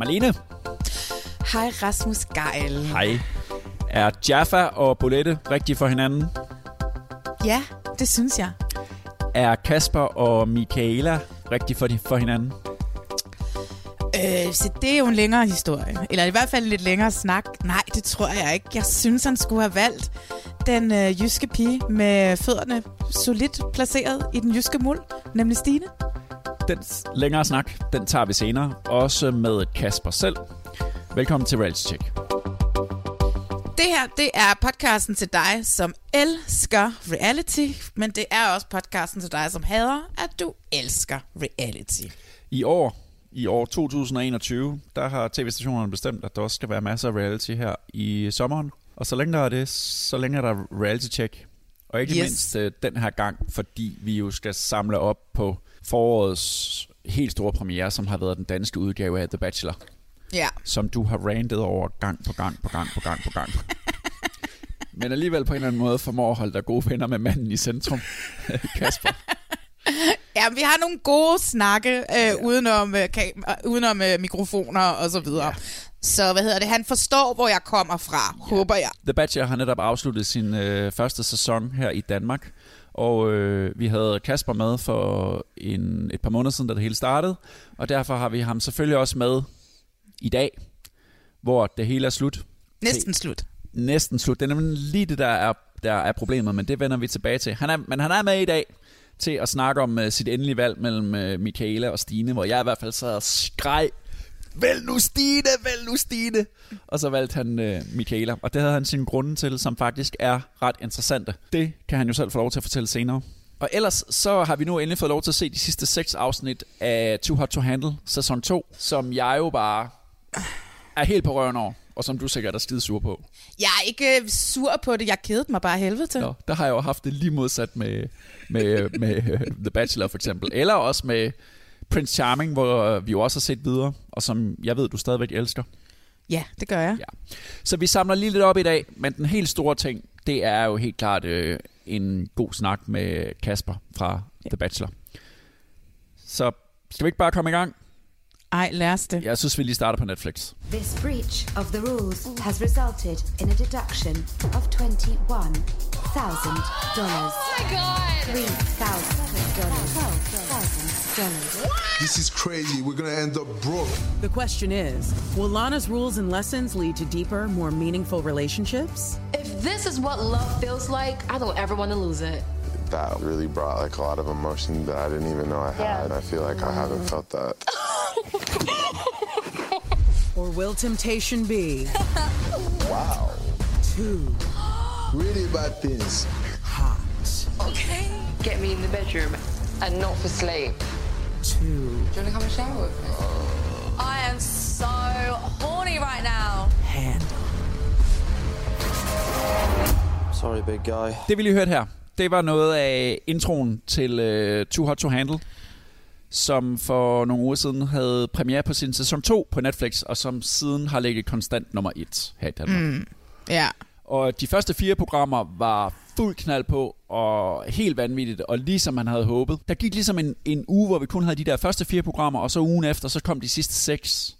Marlene, Hej Rasmus Geil. hej. Er Jaffa og Bolette rigtige for hinanden? Ja, det synes jeg. Er Kasper og Michaela rigtige for, for hinanden? Øh, så det er jo en længere historie. Eller i hvert fald en lidt længere snak. Nej, det tror jeg ikke. Jeg synes, han skulle have valgt den øh, jyske pige med fødderne solidt placeret i den jyske muld, nemlig Stine. Den længere snak, den tager vi senere. Også med Kasper selv. Velkommen til Reality Check. Det her, det er podcasten til dig, som elsker reality, men det er også podcasten til dig, som hader, at du elsker reality. I år, i år 2021, der har tv-stationerne bestemt, at der også skal være masser af reality her i sommeren. Og så længe der er det, så længe er der reality check. Og ikke yes. mindst øh, den her gang, fordi vi jo skal samle op på forårets helt store premiere, som har været den danske udgave af The Bachelor. Ja, Som du har randet over gang på gang på gang på gang på gang. Men alligevel på en eller anden måde formår at holde dig gode venner med manden i centrum, Kasper. Ja, vi har nogle gode snakke øh, ja. udenom, øh, kam- øh, udenom øh, mikrofoner og så videre. Ja. Så hvad hedder det? Han forstår, hvor jeg kommer fra, ja. håber jeg. The Bachelor har netop afsluttet sin øh, første sæson her i Danmark, og øh, vi havde Kasper med for en, et par måneder siden, da det hele startede, og derfor har vi ham selvfølgelig også med i dag, hvor det hele er slut. Næsten slut. Næsten slut. Det er nemlig lige det, der er, der er problemet, men det vender vi tilbage til. Han er, men han er med i dag til at snakke om uh, sit endelige valg mellem uh, Michaela og Stine, hvor jeg i hvert fald sad og skreg, vælg nu Stine, vælg nu Stine. Og så valgte han uh, Michaela, og det havde han sin grunde til, som faktisk er ret interessante. Det kan han jo selv få lov til at fortælle senere. Og ellers så har vi nu endelig fået lov til at se de sidste seks afsnit af Too Hot to Handle, sæson 2, som jeg jo bare er helt på røven over, og som du sikkert er skide sur på. Jeg er ikke øh, sur på det. Jeg kedede mig bare helvede til. Nå, der har jeg jo haft det lige modsat med, med, med øh, The Bachelor for eksempel. Eller også med Prince Charming, hvor vi jo også har set videre, og som jeg ved, du stadigvæk elsker. Ja, det gør jeg. Ja. Så vi samler lige lidt op i dag, men den helt store ting, det er jo helt klart øh, en god snak med Kasper fra The Bachelor. Så skal vi ikke bare komme i gang? Ej, lad os det. Jeg synes, vi lige starter på Netflix. This breach of the rules has resulted in a deduction of $21,000. $3,000. $12,000. This is crazy. We're gonna end up broke. The question is Will Lana's rules and lessons lead to deeper, more meaningful relationships? If this is what love feels like, I don't ever want to lose it. that really brought like a lot of emotion that I didn't even know I had. I feel like I haven't felt that. Or will temptation be Wow. Two. Really bad things. hot? Okay. Get me in the bedroom and not for sleep. Too Do you want to come and shower with me? I am so horny right now. hand? Sorry, big guy. Det vi lige hørte her, det var noget af introen til uh, Too Hot to Handle, som for nogle uger siden havde premiere på sin sæson 2 på Netflix, og som siden har ligget konstant nummer 1 her i Danmark. Mm. Ja. Og de første fire programmer var fuld knald på, og helt vanvittigt, og ligesom man havde håbet. Der gik ligesom en, en uge, hvor vi kun havde de der første fire programmer, og så ugen efter, så kom de sidste seks.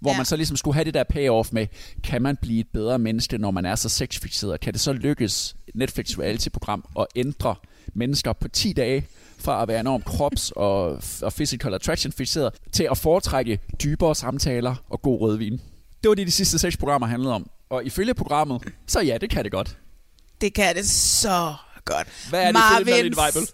Hvor Ja. man så ligesom skulle have det der payoff med, kan man blive et bedre menneske, når man er så sexfixeret? Kan det så lykkes Netflix reality-program at ændre mennesker på 10 dage fra at være enormt krops- og, og physical attraction fixeret til at foretrække dybere samtaler og god rødvin. Det var det, de sidste seks programmer handlede om. Og ifølge programmet, så ja, det kan det godt. Det kan det så godt. Hvad er det ifølge Malene Weibel?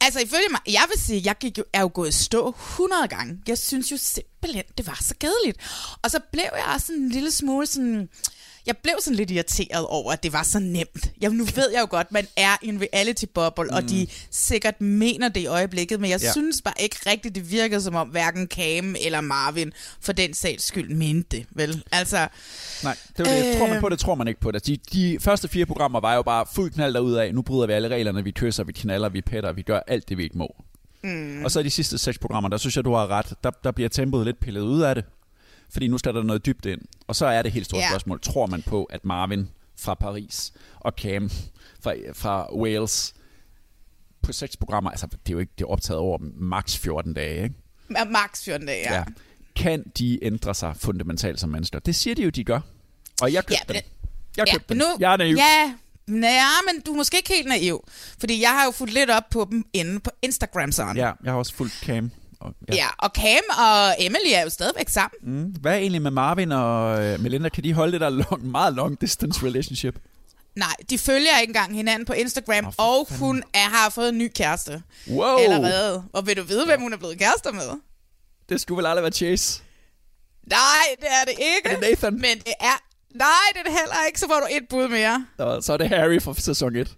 Altså ifølge mig, jeg vil sige, jeg gik jo, er jo gået i stå 100 gange. Jeg synes jo simpelthen, det var så kedeligt. Og så blev jeg også en lille smule sådan jeg blev sådan lidt irriteret over, at det var så nemt. Jeg, nu ved jeg jo godt, man er i en reality-bubble, mm. og de sikkert mener det i øjeblikket, men jeg ja. synes bare ikke rigtigt, det virkede som om hverken Cam eller Marvin for den sags skyld mente det, vel? Altså, Nej, det var det. Øh... Tror man på det, tror man ikke på det. De, de første fire programmer var jo bare fuldt knald derud af. Nu bryder vi alle reglerne, vi kysser, vi knaller, vi pætter, vi gør alt det, vi ikke må. Mm. Og så de sidste seks programmer, der synes jeg, du har ret. Der, der bliver tempoet lidt pillet ud af det fordi nu skal der noget dybt ind. Og så er det helt store ja. spørgsmål, tror man på, at Marvin fra Paris og Cam fra, fra Wales på seks programmer, altså det er jo ikke det er optaget over maks 14 dage, ikke? Ja, maks 14 dage, ja. ja. Kan de ændre sig fundamentalt som mennesker? Det siger de jo, de gør. Og jeg købte ja, dem. Jeg købte ja, dem. Nu, jeg er naiv. Ja, Ja, men du er måske ikke helt naiv. Fordi jeg har jo fulgt lidt op på dem inde på Instagram sådan. Ja, jeg har også fulgt Cam. Og, ja. ja, og Cam og Emily er jo stadigvæk sammen. Mm. Hvad er egentlig med Marvin og øh, Melinda? Kan de holde det der long, meget long distance relationship? Nej, de følger ikke engang hinanden på Instagram, oh, og fanden. hun er, har fået en ny kæreste. Wow. Allerede. Og vil du vide, hvem hun er blevet kærester med? Det skulle vel aldrig være Chase. Nej, det er det ikke. Er det Nathan? Men det er... Nej, det er det heller ikke. Så får du et bud mere. Så er det Harry fra sæson 1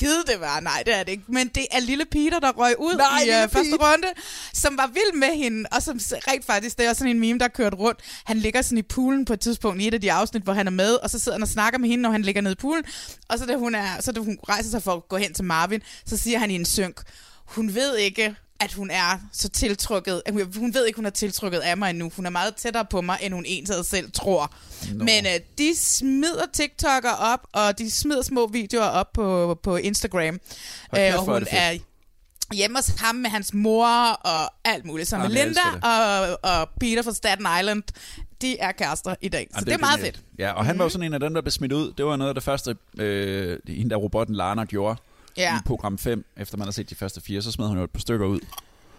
givet det var. Nej, det er det ikke. Men det er lille Peter, der røg ud Nej, i uh, første runde, som var vild med hende, og som rent faktisk, det er også sådan en meme, der kørt rundt. Han ligger sådan i poolen på et tidspunkt i et af de afsnit, hvor han er med, og så sidder han og snakker med hende, når han ligger nede i poolen. Og så da hun, er, så da hun rejser sig for at gå hen til Marvin, så siger han i en synk, hun ved ikke, at hun er så tiltrykket. Hun ved ikke, hun er tiltrykket af mig endnu. Hun er meget tættere på mig, end hun egentlig selv tror. No. Men uh, de smider TikToker op, og de smider små videoer op på, på Instagram. Uh, og hun er hjemme hos ham med hans mor og alt muligt. Så med Linda og, og Peter fra Staten Island, de er kærester i dag. Så Jamen, det, det er meget fedt. Ja, og han mm-hmm. var jo mhm. sådan en af dem, der blev smidt ud. Det var noget af det første, øh, hende der robotten Lana gjorde ja. i program 5, efter man har set de første fire, så smed han jo et par stykker ud.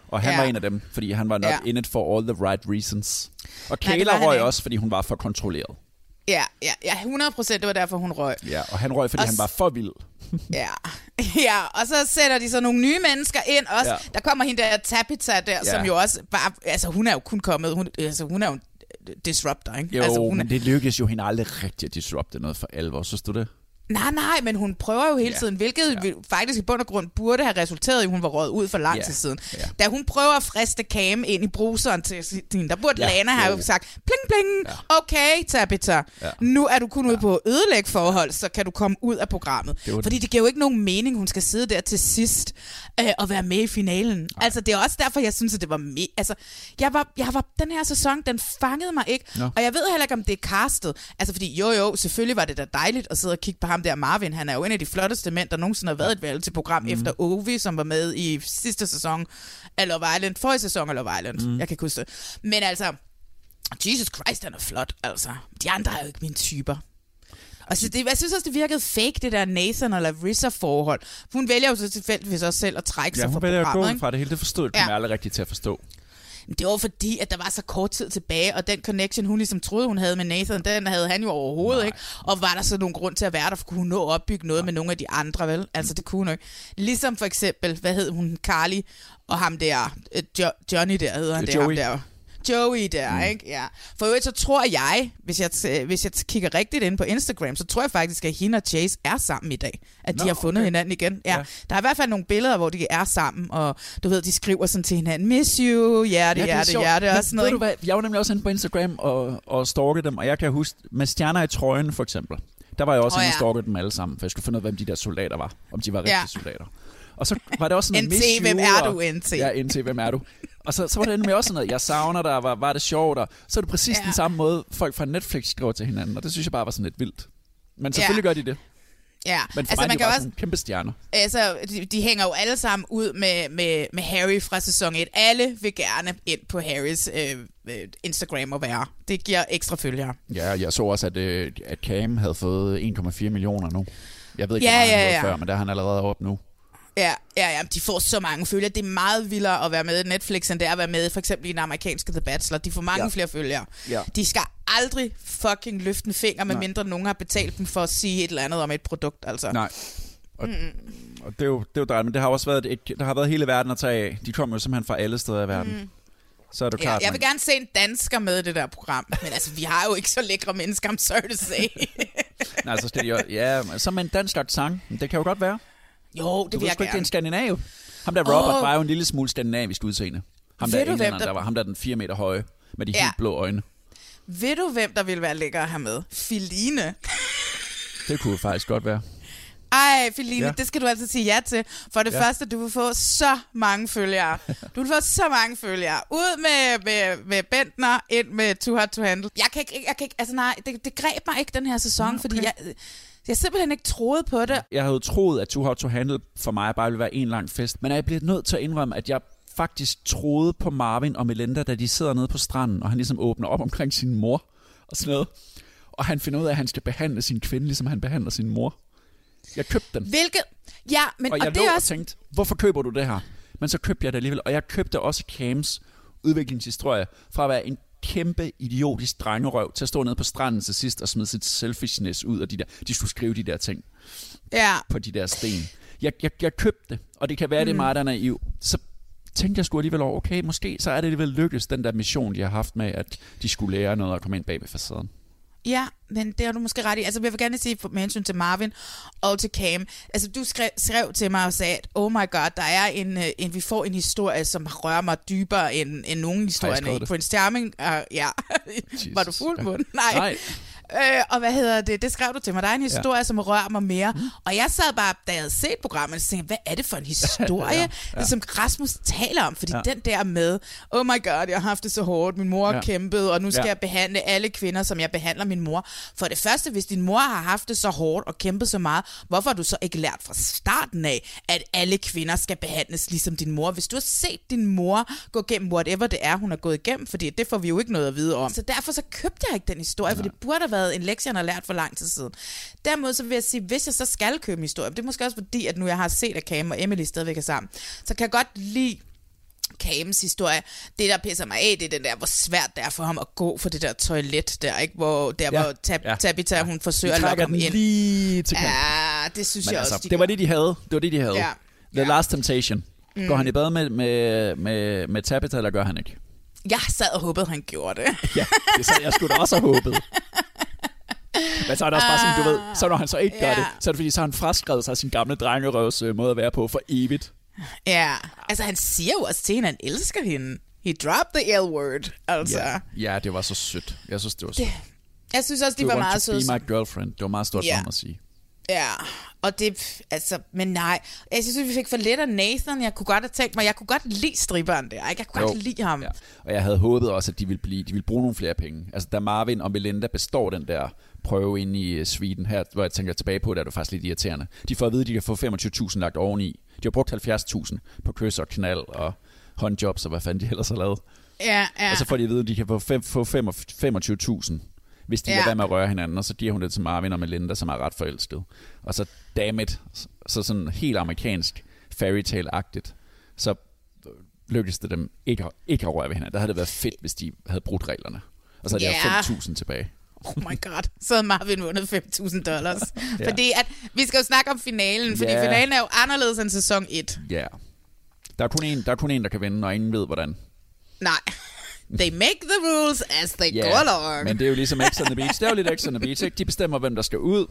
Og han ja. var en af dem, fordi han var nok ja. in it for all the right reasons. Og Kayla røg også, fordi hun var for kontrolleret. Ja, ja, ja 100 procent, det var derfor, hun røg. Ja, og han røg, fordi og han var for vild. ja. ja, og så sætter de så nogle nye mennesker ind også. Ja. Der kommer hende der Tabitha der, ja. som jo også bare, altså hun er jo kun kommet, hun, altså hun er jo disruptor, ikke? Jo, altså, hun men er... det lykkedes jo hende aldrig rigtig at disrupte noget for alvor, så du det? Nej, nej, men hun prøver jo hele tiden, hvilket ja. faktisk i bund og grund burde have resulteret i, at hun var røget ud for lang ja. tid siden. Ja. Da hun prøver at friste Cam ind i bruseren til hende, der burde ja. Lana have ja. sagt, pling, pling, ja. okay, Tabitha, ja. nu er du kun ja. ude på ødelæg forhold, så kan du komme ud af programmet. Det Fordi det giver jo ikke nogen mening, hun skal sidde der til sidst øh, og være med i finalen. Nej. Altså, det er også derfor, jeg synes, at det var med. Altså, jeg var, jeg var, den her sæson, den fangede mig ikke. Nå. Og jeg ved heller ikke, om det er castet. Altså, fordi jo, jo, selvfølgelig var det da dejligt at sidde og kigge på ham der Marvin. Han er jo en af de flotteste mænd, der nogensinde har været et reality-program mm. efter Ovi, som var med i sidste sæson af Love Island. Forrige sæson af Love Island. Mm. Jeg kan ikke huske det. Men altså, Jesus Christ, han er flot, altså. De andre er jo ikke mine typer. Og så det, jeg synes også, det virkede fake, det der Nathan og Larissa-forhold. Hun vælger jo så tilfældigvis også selv at trække ja, sig fra programmet. Ja, hun vælger at gå fra det hele. Det forstod jeg ja. aldrig rigtigt til at forstå. Det var fordi, at der var så kort tid tilbage, og den connection, hun ligesom troede, hun havde med Nathan, den havde han jo overhovedet Nej. ikke. Og var der så nogen grund til at være der, for kunne hun nå at opbygge noget Nej. med nogle af de andre, vel? Altså, det kunne hun ikke. Ligesom for eksempel, hvad hed hun, Carly, og ham der, øh, jo- Johnny der hedder han, Joey. der. Joey der, mm. ikke? Ja. For øvrigt så tror jeg, hvis jeg, hvis jeg kigger rigtigt ind på Instagram, så tror jeg faktisk, at hende og Chase er sammen i dag. At Nå, de har fundet okay. hinanden igen. Ja. ja. Der er i hvert fald nogle billeder, hvor de er sammen, og du ved, de skriver sådan til hinanden, miss you, hjerte, ja, hjerte, hjerte, og sådan noget. Ved du hvad, jeg var nemlig også inde på Instagram og, og stalkede dem, og jeg kan huske, med stjerner i trøjen for eksempel, der var jeg også oh, inde ja. og stalkede dem alle sammen, for jeg skulle finde ud af, hvem de der soldater var, om de var rigtige ja. soldater. Og så var det også sådan NT, hvem er du, NT? Ja, NT, hvem er du? Og så, så var det med også sådan noget, jeg savner dig, var, var det sjovt, og så er det præcis ja. den samme måde, folk fra Netflix skriver til hinanden, og det synes jeg bare var sådan lidt vildt. Men selvfølgelig ja. gør de det. Ja, Men for altså, mig man kan også, sådan kæmpe stjerner. Altså, de, de hænger jo alle sammen ud med, med, med Harry fra sæson 1. Alle vil gerne ind på Harrys øh, øh, Instagram og være. Det giver ekstra følgere. Ja, jeg så også, at, øh, at Cam havde fået 1,4 millioner nu. Jeg ved ikke, ja, hvor meget ja, ja. før, men der er han allerede op nu. Ja, ja, ja, de får så mange følgere. Det er meget vildere at være med i Netflix, end det er at være med for eksempel i den amerikanske The Bachelor. De får mange Ja. flere følgere. Ja. De skal aldrig fucking løfte en finger, Nej. medmindre nogen har betalt dem for at sige et eller andet om et produkt. Altså. Nej. Og, Mm. og det er jo, det er jo dejligt, men det har også været, et, der har været hele verden at tage af. De kommer jo simpelthen fra alle steder i verden. Mm. Så er det jo Ja, klart, jeg man- vil gerne se en dansker med i det der program. Men altså, vi har jo ikke så lækre mennesker, I'm sorry to say. Nej, så jo, ja, med en dansk. Men Det kan jo godt være. Jo, Du det vil ved jeg sgu ikke, det er gerne. en skandinav. Ham der Robert Åh. var jo en lille smule skandinavisk udseende. Ham Ved der du, hvem der- der var ham der er den 4 meter høje, med de Ja. helt blå øjne. Ved du, hvem der ville være lækker at have med? Filine. Det kunne faktisk godt være. Ej, Feline, Ja. det skal du altså sige ja til. For det Ja. første, du vil få så mange følgere. Du vil få så mange følgere. Ud med, med, med Bentner, ind med Too Hot to Handle. Jeg kan ikke, jeg kan ikke altså nej, det, det greb mig ikke den her sæson, okay. fordi jeg, jeg simpelthen ikke troede på det. Jeg havde troet, at Too Hot to Handle for mig bare ville være en lang fest. Men jeg bliver nødt til at indrømme, at jeg faktisk troede på Marvin og Melinda, da de sidder nede på stranden, og han ligesom åbner op omkring sin mor og sådan noget. Og han finder ud af, at han skal behandle sin kvinde, ligesom han behandler sin mor. Jeg købte den. Hvilket, ja, men og og, jeg det er og også... tænkte, hvorfor køber du det her? Men så købte jeg det alligevel, og jeg købte også Cams udviklingshistorie fra at være en kæmpe idiotisk drengerøv til at stå nede på stranden til sidst og smide sit selfishness ud, og de, der, de skulle skrive de der ting Ja, på de der sten. Jeg, jeg, jeg købte det, og det kan være, mm. det er Mm. mig, der er naiv. Så tænkte jeg sgu alligevel over, okay, måske så er det alligevel lykkedes, den der mission, de har haft med, at de skulle lære noget og komme ind bag ved facaden. Ja, men det har du måske ret i. Altså, jeg vil gerne sige med hensyn til Marvin og til Cam. Altså, du skrev, skrev til mig og sagde, at oh my god, der er en, øh, en, vi får en historie, som rører mig dybere end, end nogen det? Prince Charming, uh, ja. Var du fuld på den? Nej. Nej. Øh, og hvad hedder det? Det skrev du til mig. Der er en historie, ja. som rører mig mere. Mm. Og jeg sad bare, da jeg havde set programmet, så tænkte jeg, hvad er det for en historie, Ja, ja, som Rasmus taler om? Fordi Ja. ja. den der med, oh my god, jeg har haft det så hårdt, min mor har Ja. kæmpet, og nu skal Ja. jeg behandle alle kvinder, som jeg behandler min mor. For det første, hvis din mor har haft det så hårdt og kæmpet så meget, hvorfor har du så ikke lært fra starten af, at alle kvinder skal behandles ligesom din mor? Hvis du har set din mor gå gennem whatever det er, hun har gået igennem, fordi det får vi jo ikke noget at vide om. Så derfor så købte jeg ikke den historie, for det burde have været en lektie, han har lært for lang tid siden. Derimod så vil jeg sige, hvis jeg så skal købe en historie, det er måske også fordi, at nu jeg har set, at Cam og Emily stadigvæk er sammen, så kan jeg godt lide Kams historie. Det, der pisser mig af, det er den der, hvor svært det er for ham at gå for det der toilet der, ikke? Hvor, der, Ja, ja. hvor tab, ja. ja. Tabitha, hun forsøger at lokke ham ind. lige til kanten. Ja, det synes Men jeg altså, også, de det var det, de havde. Det var det, de havde. Ja. The Last Temptation. Mm. Går han i bad med, med, med, med Tabitha, eller gør han ikke? Jeg sad og håbede, han gjorde det. Ja, det så jeg skulle da også have håbet. Men så er det også bare sådan, du ved, så når han så ikke gør Ja. det, så er det fordi, så har han fraskrevet sig sin gamle drengerøvs øh, måde at være på for evigt. Ja, altså han siger jo også til hende, at han elsker hende. He dropped the L-word, altså. Ja, ja, det var så sødt. Jeg synes, det var sødt. Jeg synes også, de You var meget søde. be my girlfriend. Det var meget stort Ja. for ham at sige. Ja, og det, altså, men nej. Jeg synes, vi fik for lidt af Nathan. Jeg kunne godt have tænkt mig, jeg kunne godt lide striberen der, ikke? Jeg kunne Jo. godt lide ham. Ja. Og jeg havde håbet også, at de ville, blive, de ville bruge nogle flere penge. Altså, da Marvin og Melinda består den der prøve inde i øh, Sweden her, hvor jeg tænker tilbage på, det er det faktisk lidt irriterende. De får at vide, at de kan få 25.000 lagt oveni. De har brugt 70.000 på kys og knald og håndjobs og hvad fanden de ellers har lavet. Ja, ja. Og så får de at vide, at de kan få, fem, få fem, 25.000, hvis de ja. Lader være med at røre hinanden. Og så giver hun det til Marvin og Melinda, som er ret forelsket. Og så, dammit, så sådan helt amerikansk fairy tale-agtigt, så lykkedes det dem ikke, at- ikke at røre ved hinanden. Der havde det været fedt, hvis de havde brudt reglerne. Og så havde de Ja. haft 5.000 tilbage. Oh my god, så havde Marvin vundet 5.000 dollars. Ja. Fordi at, vi skal jo snakke om finalen, fordi Ja. finalen er jo anderledes end sæson 1. Ja. Der er, kun en, der er kun en, der kan vinde, og ingen ved, hvordan. Nej. They make the rules as they Ja, go along. men det er jo ligesom X on the Beach. Det er jo lidt X on the Beach, ikke? De bestemmer, hvem der skal ud,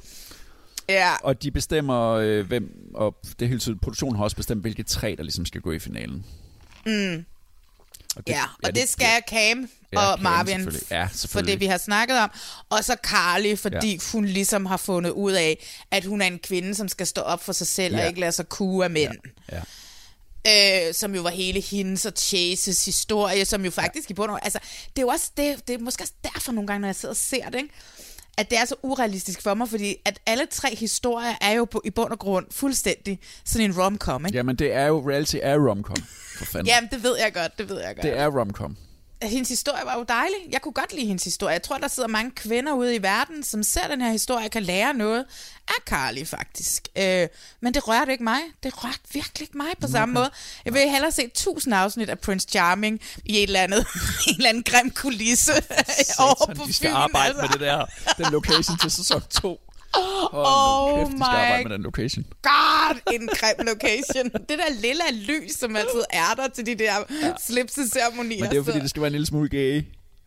Ja, og de bestemmer, øh, hvem, og det hele tiden, produktionen har også bestemt, hvilke tre, der ligesom skal gå i finalen. mm. Og ja, og det skal Cam Ja, og Cam Marvin, selvfølgelig. Ja, for selvfølgelig. det vi har snakket om. Og så Carly, fordi Ja. ja. hun ligesom har fundet ud af, at hun er en kvinde, som skal stå op for sig selv Ja. og ikke lade sig kue af mænd. Ja. Øh, som jo var hele hendes og Chases historie, som jo faktisk i bund og altså, det er jo også det, det er måske også derfor nogle gange, når jeg sidder og ser det, ikke? at det er så urealistisk for mig, fordi at alle tre historier er jo på, i bund og grund fuldstændig sådan en rom-com, ikke? Jamen, det er jo, reality er romcom, for fanden. Jamen, det ved jeg godt, det ved jeg godt. Det er romcom. Hendes historie var jo dejlig. Jeg kunne godt lide hendes historie. Jeg tror, der sidder mange kvinder ude i verden, som ser den her historie og kan lære noget af Carly, faktisk. Øh, men det rørte ikke mig. Det rørte virkelig ikke mig på samme måde. Jeg vil hellere se tusind afsnit af Prince Charming i et eller andet, en eller anden grim kulisse over på de skal Fyn, arbejde altså. med det der, den location til sæson 2. Oh kæft, de skal arbejde med den location. God, en grim location. det der lilla lys, som altid er der til de der ja. slipseceremonier. Men det er jo fordi, det skal være en lille smule gay.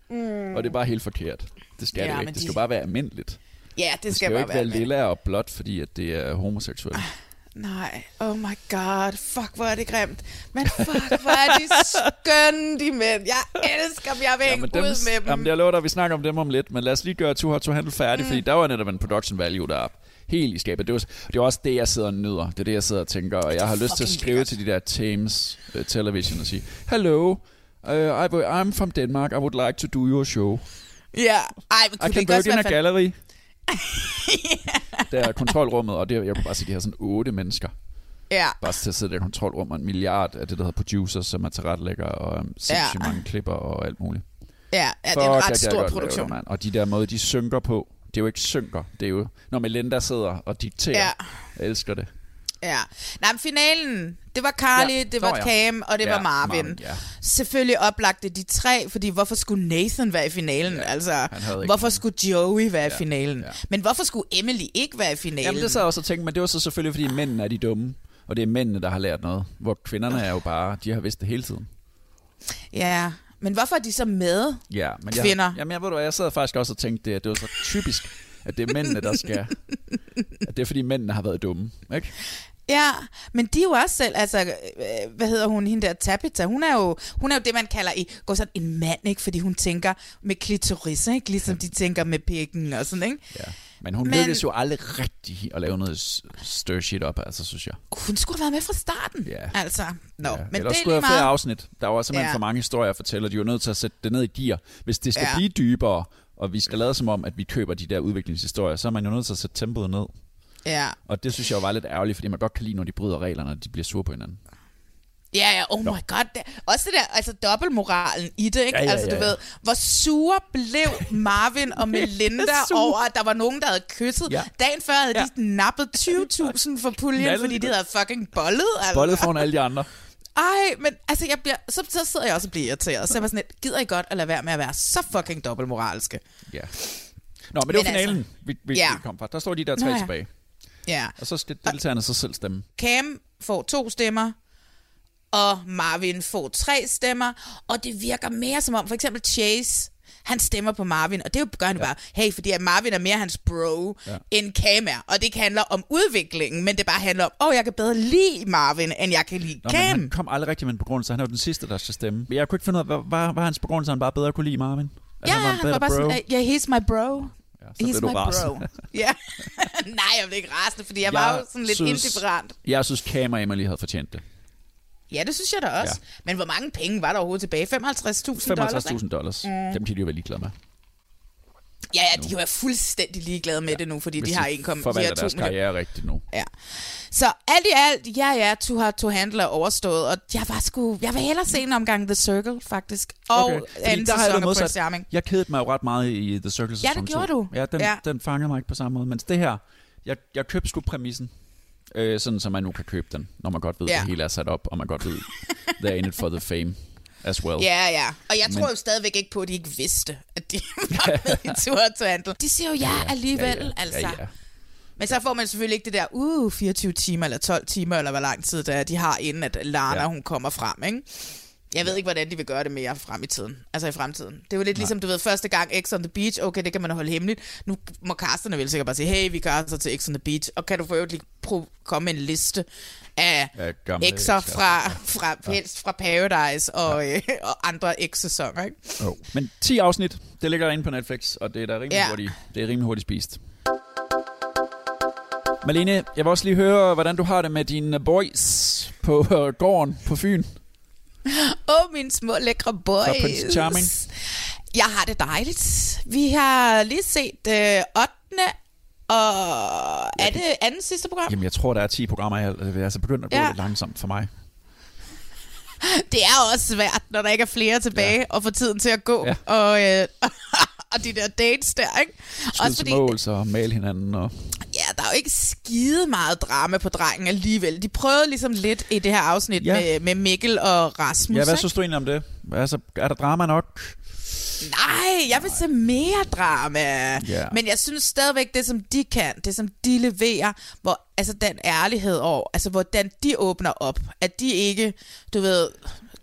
Mm. Og det er bare helt forkert. Det skal Ja, det jo ikke. Det de- skal bare være almindeligt. Ja, det Det skal skal jo bare ikke være være lilla og blåt, fordi at det er homoseksuelt. Nej, oh my god, fuck hvor er det grimt. Men fuck hvor er de skønne, de mænd. Jeg elsker dem, jeg vil men dem, ud med dem. Jamen, jeg lover dig, vi snakker om dem om lidt, men lad os lige gøre Too Hot to Handle færdig, mm. fordi der var netop en production value, der er helt i skabet. Det, var, det er også det, jeg sidder og nyder. Det er det, jeg sidder og tænker, og jeg har lyst til at skrive lækkert. til de der Thames uh, Television og sige, Hello, uh, I, I'm from Denmark, I would like to do your show. Ja, ej, men I kunne det can ikke også in a være fan- gallery. Der er kontrolrummet, og det, jeg kunne bare se, de har sådan otte mennesker. Ja. Bare til at sidde i det kontrolrum, og en milliard af det, der hedder producers, som er tilrettelægger, og um, sindssygt Ja. mange klipper og alt muligt. Ja, ja det er Fuck, en ret kan stor produktion. Mand. og de der måde, de synker på, det er jo ikke synker. Det er jo, når Melinda sidder og dikterer. Ja. Jeg elsker det. Ja. Nej, men finalen, det var Carly, Ja. det Nå, var ja. Cam, og det Ja, var Marvin. Marvin, ja. Selvfølgelig oplagte de tre, fordi hvorfor skulle Nathan være i finalen? Ja, altså, ikke hvorfor nogen. skulle Joey være Ja, i finalen? ja. Men hvorfor skulle Emily ikke være i finalen? Jamen, det sad jeg også og tænkte, men det var så selvfølgelig, fordi mændene er de dumme. Og det er mændene, der har lært noget. Hvor kvinderne er jo bare, de har vidst det hele tiden. Ja, men hvorfor er de så med? Ja, men Kvinder. Jeg, jamen, jeg ved du jeg sad faktisk også og tænkte, det, at det var så typisk, at det er mændene, der skal... At det er fordi mændene har været dumme, ikke? Ja, men de er jo også selv, altså, øh, hvad hedder hun, hende der Tabitha, hun er jo, hun er jo det, man kalder i, går sådan en mand, ikke? Fordi hun tænker med klitoris, ikke? Ligesom de tænker med pikken og sådan, ikke? Ja. Men hun Men- lykkedes jo aldrig rigtig at lave noget stir shit op, altså, synes jeg. Hun skulle have været med fra starten, Ja. altså. Nå, ja. men Ellers det er skulle jeg flere meget. afsnit. Der var simpelthen Ja. for mange historier at fortælle, og de var nødt til at sætte det ned i gear. Hvis det skal ja. blive dybere, og vi skal lade som om, at vi køber de der udviklingshistorier, så er man jo nødt til at sætte tempoet ned. Ja. Og det synes jeg jo var lidt ærgerligt, fordi man godt kan lide, når de bryder reglerne, og de bliver sure på hinanden. Ja, ja, oh my god. Det, også det der, altså dobbeltmoralen i det, ikke? Ja, ja, altså, du ja, ja. ved, hvor sure blev Marvin og Melinda over, at der var nogen, der havde kysset. Ja. Dagen før havde Ja. de nappet 20.000 for puljen, Knaldet fordi de det. havde fucking bollet. Altså. Bollet foran alle de andre. Ej, men altså, jeg bliver, så, så sidder jeg også og bliver irriteret. Så jeg var sådan lidt, gider I godt at lade være med at være så fucking dobbeltmoralske? Ja. Nå, men det var Men finalen, altså, vi, vi, ja. vi kom fra. Der står de der Nå tre ja. tilbage. Ja. Og så skal deltagerne så selv stemme. Cam får to stemmer, og Marvin får tre stemmer, og det virker mere som om, for eksempel Chase, han stemmer på Marvin, og det jo- gør han ja. bare, hey, fordi at Marvin er mere hans bro, ja. End Cam er, og det ikke handler om udviklingen, men det bare handler om, åh, oh, jeg kan bedre lide Marvin, end jeg kan lide Nå, Cam. han kom aldrig rigtig med en begrundelse. Han er jo den sidste, der skal stemme. Jeg kunne ikke finde ud af, hvad var, var hans begrundelse, han bare bedre kunne lide Marvin? At Ja, han han en var bare bro? sådan, yeah, he's my bro. Ja, så he's blev du my rasende. bro. Ja. Nej, jeg blev ikke rasende, fordi jeg, var jo sådan lidt indifferent. Jeg synes, Cam og Emily havde fortjent det. Ja, det synes jeg da også. Ja. Men hvor mange penge var der overhovedet tilbage? 55.000 dollars? 55.000 dollars. Mm. Dem kan de jo være ligeglade med. Ja, ja, de er fuldstændig ligeglade med ja. det nu, fordi Hvis de har 1,2 forvalter deres karriere rigtigt nu. Ja. Så alt i alt, ja ja, to har to handler overstået, og jeg var sgu, jeg vil hellere se en omgang The Circle, faktisk. Og Okay, anden der har jeg sæson af Prince. Charming. Jeg kedede mig jo ret meget i The Circle Ja, det gjorde 2. du. Ja, den, Ja. den fangede mig ikke på samme måde. Mens det her, jeg, jeg købte sgu præmissen. Øh, sådan, så man nu kan købe den, når man godt ved, Ja. at det hele er sat op, og man godt ved, they're in it for the fame as well. Ja, ja. Og jeg Men- tror jo stadigvæk ikke på, at de ikke vidste, at de var med i Tour. De siger jo ja, ja alligevel, ja, ja. altså. Ja, ja. Men så får man selvfølgelig ikke det der, uh, 24 timer eller 12 timer, eller hvor lang tid det er, de har, inden at Lana, ja. Hun kommer frem, ikke? Jeg ved ikke, hvordan de vil gøre det mere frem i tiden. Altså i fremtiden. Det er jo lidt Nej. ligesom, du ved, første gang X on the Beach, okay, det kan man holde hemmeligt. Nu må casterne vel sikkert bare sige, hey, vi caster til X on the Beach, og kan du for øvrigt lige komme med en liste af gamle X'er fra, fra, fra, fra Paradise og, ja. øh, og andre X-sæsoner, ikke? Oh. Men 10 afsnit, det ligger inde på Netflix, og det er da rimelig, ja. hurtigt, det er rimelig hurtigt spist. Malene, jeg vil også lige høre, hvordan du har det med dine boys på øh, gården på Fyn. Åh, oh, mine små lækre boys. Fra Prince Charming. Jeg har det dejligt. Vi har lige set øh, 8. og er det anden sidste program? Jamen, jeg tror, der er 10 programmer i alt. Det er altså begyndt at gå Ja. lidt langsomt for mig. Det er også svært, når der ikke er flere tilbage, ja. og få tiden til at gå. Ja. Og, øh, og de der dates der, ikke? Skyde til mål, så male hinanden. Og... Ja, der er jo ikke skide meget drama på drengen alligevel. De prøvede ligesom lidt i det her afsnit ja. med, med Mikkel og Rasmus. Ja, hvad ikke? synes du egentlig om det? Altså, er der drama nok? Nej, jeg vil se mere drama. Ja. Men jeg synes stadigvæk, det som de kan, det som de leverer, hvor altså den ærlighed over, altså hvordan de åbner op, at de ikke, du ved,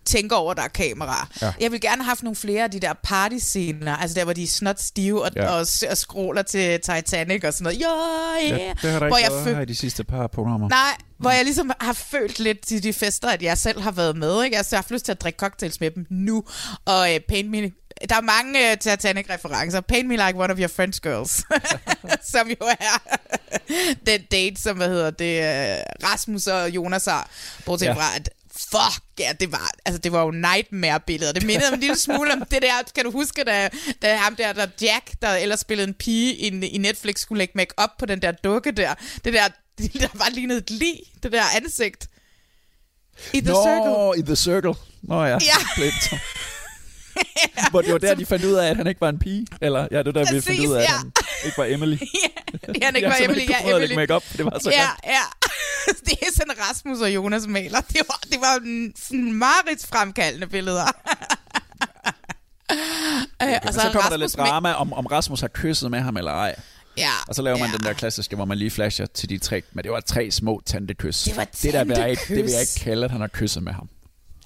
tænker over, der er kamera. Ja. Jeg vil gerne have haft nogle flere af de der partyscener, altså der, hvor de er snot stive og, Ja. og, og skråler til Titanic og sådan noget. Ja, ja. Ja, det har der hvor ikke jeg været her i de sidste par programmer. Nej, hvor jeg ligesom har følt lidt til de fester, at jeg selv har været med. Ikke? Altså, jeg har haft lyst til at drikke cocktails med dem nu. Og uh, paint me... Der er mange uh, Titanic-referencer. Paint me like one of your French girls. som jo er den date, som hvad hedder det, uh, Rasmus og Jonas har. Bortset Ja. fra, at fuck, ja, det var, altså, det var jo nightmare-billeder. Det mindede mig en lille smule om det der, kan du huske, da, da ham der, der Jack, der ellers spillede en pige i, i Netflix, skulle lægge make op på den der dukke der. Det der, der bare lignede et lig, det der ansigt. I The Nå, Circle. i The Circle. Nå ja, Ja. Glemt. Hvor det var der, de fandt ud af, at han ikke var en pige. Eller, ja, det var der, vi fandt Præcis, ud af, at ja. han ikke var Emily. Ja, han ikke var Emily. ikke Ja, at Emily. make-up, for det var så ja, godt. ja. Det er sådan Rasmus og Jonas maler. Det var, det var sådan mareridt fremkaldende billeder. okay, Og så, så kommer der lidt drama, om, om Rasmus har kysset med ham eller ej. Ja, Og så laver man ja. den der klassiske, hvor man lige flasher til de tre, men det var tre små tantekys. Det var det der vil jeg ikke, det vil jeg tantekys. ikke kalde, at han har kysset med ham.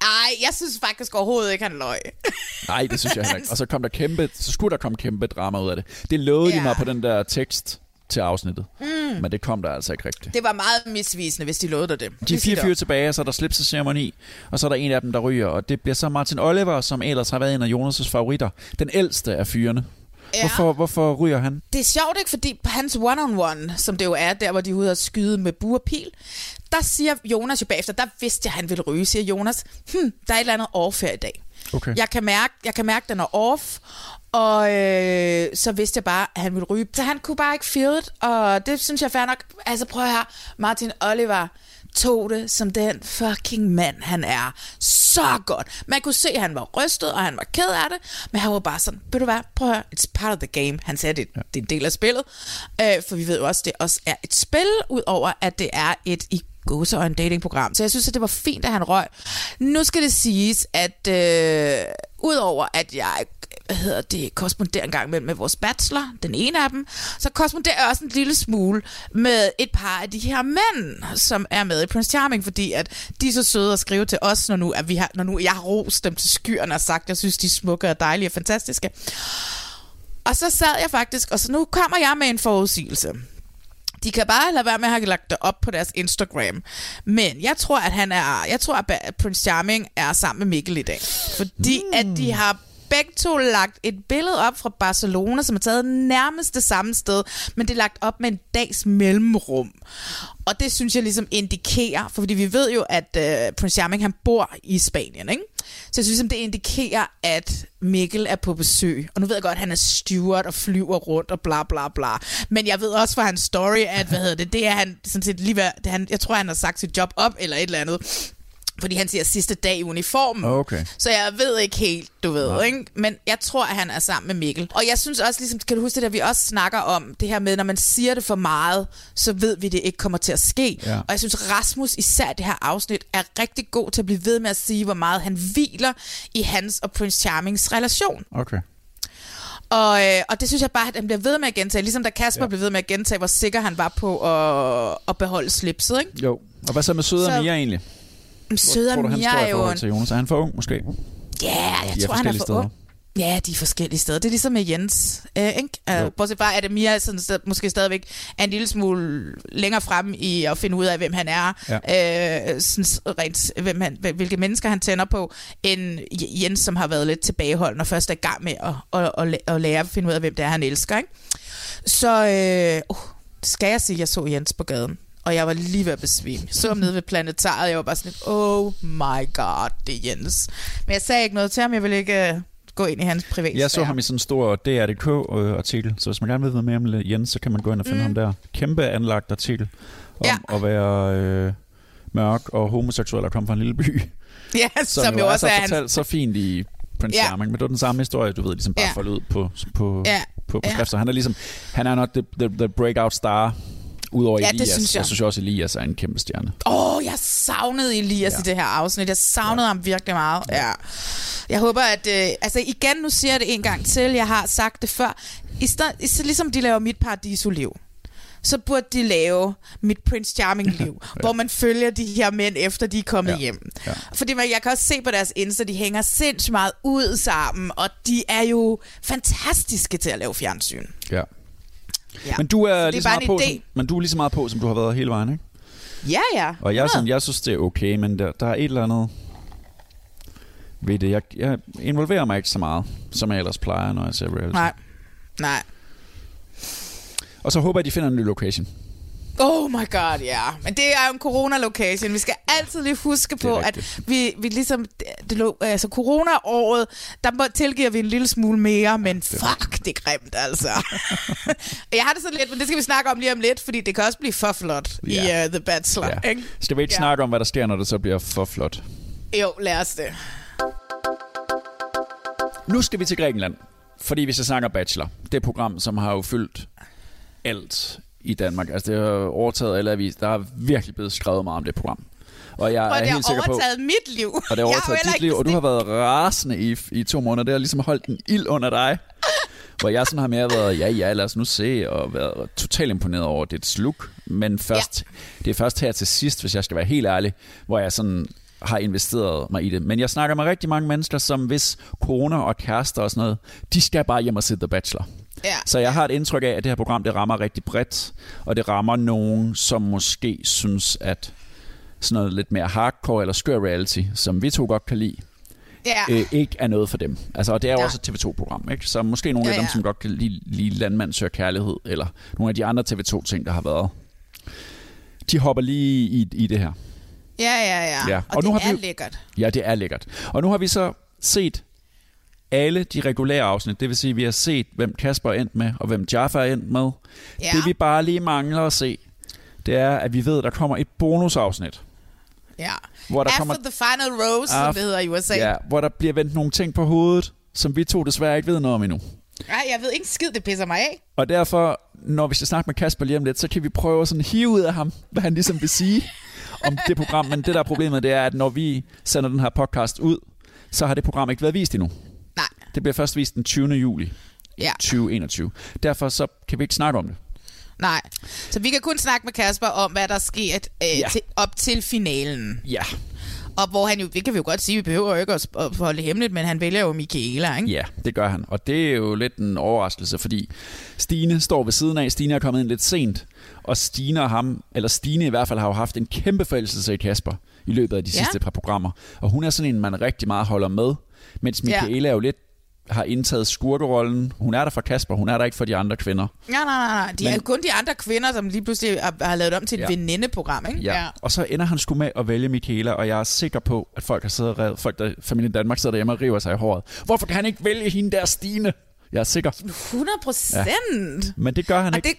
Ej, jeg synes faktisk overhovedet ikke, han løg. Nej, det synes jeg heller ikke. Og så kom der kæmpe, så skulle der komme kæmpe drama ud af det. Det lovede ja. De mig på den der tekst til afsnittet. Mm. Men det kom der altså ikke rigtigt. Det var meget misvisende, hvis de lovede dig det. De er fire fyre tilbage, og så er der slipseceremoni, og så er der en af dem, der ryger, og det bliver så Martin Oliver, som ellers har været en af Jonas' favoritter. Den ældste af fyrene. Ja. Hvorfor, hvorfor ryger han? Det er sjovt ikke, fordi på hans one-on-one, som det jo er, der hvor de er ude og skyde med og pil, der siger Jonas jo bagefter, der vidste jeg, at han ville ryge, siger Jonas, hm, der er et eller andet off her i dag. Okay. Jeg kan mærke, jeg kan mærke, den er off, og øh, så vidste jeg bare, at han ville ryge. Så han kunne bare ikke feel it, og det synes jeg fair nok. Altså prøv her, Martin Oliver tog det som den fucking mand, han er. Så godt. Man kunne se, at han var rystet, og han var ked af det, men han var bare sådan, ved du hvad, prøv at høre, it's part of the game. Han sagde, det, det er en del af spillet, øh, for vi ved jo også, det også er et spil, udover at det er et i gåseøjne datingprogram. Så jeg synes, at det var fint, at han røg. Nu skal det siges, at øh, udover at jeg hvad hedder det, korresponderer en gang med, med vores bachelor, den ene af dem, så korresponderer jeg også en lille smule med et par af de her mænd, som er med i Prince Charming, fordi at de er så søde at skrive til os, når nu, at vi har, når nu jeg har rost dem til skyerne og sagt, at jeg synes, de er smukke og dejlige og fantastiske. Og så sad jeg faktisk, og så nu kommer jeg med en forudsigelse. De kan bare lade være med at have lagt det op på deres Instagram. Men jeg tror, at han er, jeg tror, at Prince Charming er sammen med Mikkel i dag. Fordi mm. at de har begge to lagt et billede op fra Barcelona, som er taget nærmest det samme sted, men det er lagt op med en dags mellemrum. Og det synes jeg ligesom indikerer, for fordi vi ved jo, at øh, Prince Charming han bor i Spanien, ikke? Så jeg synes, det indikerer, at Mikkel er på besøg. Og nu ved jeg godt, at han er steward og flyver rundt og bla bla bla. Men jeg ved også fra hans story, at hvad hedder det, det er han sådan set lige ved, det er han, jeg tror, han har sagt sit job op eller et eller andet. Fordi han siger sidste dag i uniformen. Okay. Så jeg ved ikke helt, du ved, Nej. ikke? Men jeg tror, at han er sammen med Mikkel. Og jeg synes også, ligesom, kan du huske det der, vi også snakker om, det her med, når man siger det for meget, så ved vi, det ikke kommer til at ske. Ja. Og jeg synes, Rasmus især det her afsnit er rigtig god til at blive ved med at sige, hvor meget han hviler i hans og Prince Charmings relation. Okay. Og, øh, og det synes jeg bare, at han bliver ved med at gentage. Ligesom da Kasper ja. blev ved med at gentage, hvor sikker han var på at, at beholde slipset, ikke? Jo. Og hvad så med Søde og Så- Mia egentlig? Søde Tror du, han står i jo forhold til Jonas? Er han for ung, måske? Ja, jeg De er tror, han er for steder. ung. Ja, de er forskellige steder. Det er ligesom med Jens, øh, ikke? Uh, bortset fra, at Mia sådan, sted, måske stadigvæk er en lille smule længere frem i at finde ud af, hvem han er, ja. øh, sådan, rent, hvem han, hvil- hvilke mennesker han tænder på, end Jens, som har været lidt tilbageholdende og først er i gang med at, at, at, at lære at finde ud af, hvem det er, han elsker. Ikke? Så øh, uh, skal jeg sige, at jeg så Jens på gaden. Og jeg var lige ved at besvime. Så ham nede ved planetariet, jeg var bare sådan oh my god, det er Jens. Men jeg sagde ikke noget til ham, jeg ville ikke øh, gå ind i hans privatsfære. Jeg så ham i sådan en stor DRDK-artikel, så hvis man gerne vil vide mere om Jens, så kan man gå ind og finde Mm. ham der. Kæmpe anlagt artikel om Ja. at være øh, mørk og homoseksuel og kom fra en lille by. Ja, som, som jo også er hans... fortalt så fint i Prince Ja. Charming, men det var den samme historie, du ved, ligesom bare Ja. foldet ud på, på, Ja. på, på Ja. skrift. Så han er ligesom, han er nok the, the, the breakout star, udover Ja, det Elias. synes jeg. jeg synes også, Elias er en kæmpe stjerne. Åh, oh, jeg savnede Elias ja. i det her afsnit. Jeg savnede ja. ham virkelig meget. Ja. Jeg håber, at... Øh, altså igen, nu siger jeg det en gang til. Jeg har sagt det før. I stedet ligesom de laver Mit Paradiso-liv, så burde de lave Mit Prince Charming-liv, ja. hvor man følger de her mænd, efter de er kommet ja. hjem. Ja. Fordi man, jeg kan også se på deres Insta, de hænger sindssygt meget ud sammen, og de er jo fantastiske til at lave fjernsyn. Ja. Ja. Men du er, er lige så meget på, som, men du er lige så meget på, som du har været hele vejen, ikke? Ja, ja. Og jeg, 100. sådan, jeg synes, det er okay, men der, der er et eller andet ved det. Jeg, jeg involverer mig ikke så meget, som jeg ellers plejer, når jeg ser reality. Nej. Nej. Og så håber jeg, de finder en ny location. Oh my god, ja. Men det er jo en corona-location. Vi skal altid lige huske på, at vi, vi ligesom... Det, lå- altså, corona-året, der tilgiver vi en lille smule mere, men fuck, det er grimt, altså. jeg har det sådan lidt, men det skal vi snakke om lige om lidt, fordi det kan også blive for flot i Ja. uh, The Bachelor, Ja. ikke? Skal vi ikke Ja. snakke om, hvad der sker, når det så bliver for flot? Jo, lad os det. Nu skal vi til Grækenland. Fordi hvis jeg snakker Bachelor, det program, som har jo fyldt alt i Danmark. Altså det har overtaget alle aviser. Der er virkelig blevet skrevet meget om det program. Og jeg Prøv, er det har helt sikker på... overtaget mit liv. Og det har er overtaget dit liv, og du har været rasende i, i to måneder. Det har ligesom holdt en ild under dig. Hvor jeg sådan har mere været, ja ja, lad os nu se, og været totalt imponeret over dit look. Men først, ja. det er først her til sidst, hvis jeg skal være helt ærlig, hvor jeg sådan har investeret mig i det. Men jeg snakker med rigtig mange mennesker, som hvis corona og kærester og sådan noget, de skal bare hjem og se The Bachelor. Ja. Så jeg har et indtryk af, at det her program, det rammer rigtig bredt, og det rammer nogen, som måske synes, at sådan noget lidt mere hardcore eller skør reality, som vi to godt kan lide, Ja. øh, ikke er noget for dem. Altså, og det er jo Ja. også et TV2-program, ikke? Så måske nogle af Ja, dem, ja. som godt kan lide, lide Landmand søger kærlighed, eller nogle af de andre TV2-ting, der har været, de hopper lige i, i det her. Ja, ja, ja. Ja, Og, og og nu det har er vi lækkert. Ja, det er lækkert. Og nu har vi så set alle de regulære afsnit. Det vil sige, at vi har set, hvem Kasper er endt med, og hvem Jaffa er endt med. Ja. Det vi bare lige mangler at se, det er, at vi ved, at der kommer et bonusafsnit. Ja. Hvor der After kommer- the final rose, som Af- det hedder i USA. Ja, hvor der bliver vendt nogle ting på hovedet, som vi to desværre ikke ved noget om endnu. Nej, jeg ved ikke skid, det pisser mig af. Og derfor, når vi skal snakke med Kasper lige om lidt, så kan vi prøve sådan at hive ud af ham, hvad han ligesom vil sige om det program. Men det der er problemet, det er, at når vi sender den her podcast ud, så har det program ikke været vist endnu. Det bliver først vist den 20. juli Ja. 2021. Derfor så kan vi ikke snakke om det. Nej. Så vi kan kun snakke med Kasper om, hvad der sker øh, Ja. til, op til finalen. Ja. Og hvor han jo, det kan vi jo godt sige, vi behøver jo ikke at, holde det hemmeligt, men han vælger jo Michaela, ikke? Ja, det gør han. Og det er jo lidt en overraskelse, fordi Stine står ved siden af. Stine er kommet ind lidt sent. Og Stine og ham, eller Stine i hvert fald, har jo haft en kæmpe forelskelse i Kasper i løbet af de Ja. sidste par programmer. Og hun er sådan en, man rigtig meget holder med. Mens Ja. Michaela jo lidt har indtaget skurkerollen. Hun er der for Kasper, hun er der ikke for de andre kvinder. Nej, nej, nej, nej. De Men- er kun de andre kvinder, som lige pludselig har, har lavet om til et Ja. ja. venindeprogram, ikke? Ja. Og så ender han sgu med at vælge Michaela, og jeg er sikker på, at folk har siddet og revet, folk der familien Danmark sidder derhjemme og river sig i håret. Hvorfor kan han ikke vælge hende der Stine? Jeg er sikker. 100 procent. Ja. Men det gør han Og ikke. det,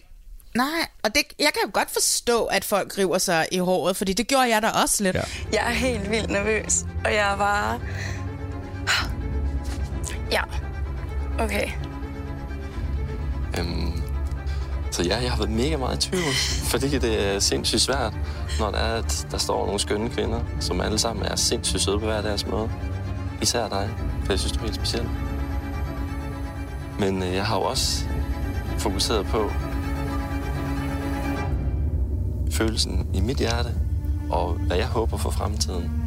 nej, og det, jeg kan jo godt forstå, at folk river sig i håret, fordi det gjorde jeg da også lidt. Ja. Jeg er helt vildt nervøs, og jeg er bare... Ja, okay. Øhm, så ja, jeg har været mega meget i tvivl, fordi det er sindssygt svært, når der, er, at der står nogle skønne kvinder, som alle sammen er sindssygt søde på hver deres måde. Især dig, for jeg synes, du er helt speciel. Men øh, jeg har jo også fokuseret på følelsen i mit hjerte, og hvad jeg håber for fremtiden.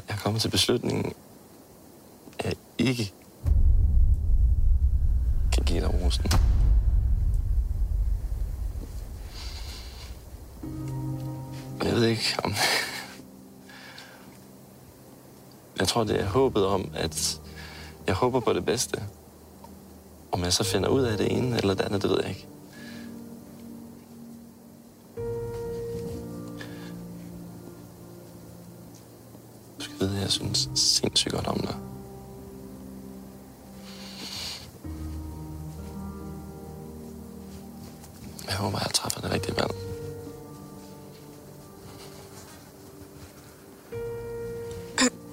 Og jeg kommer kommet til beslutningen, at jeg ikke kan give dig rosen. Men jeg ved ikke om... Jeg tror, det er håbet om, at jeg håber på det bedste. Om jeg så finder ud af det ene eller det andet, det ved jeg ikke. vide, at jeg synes sindssygt godt om dig. Jeg håber, jeg træffer det rigtige valg.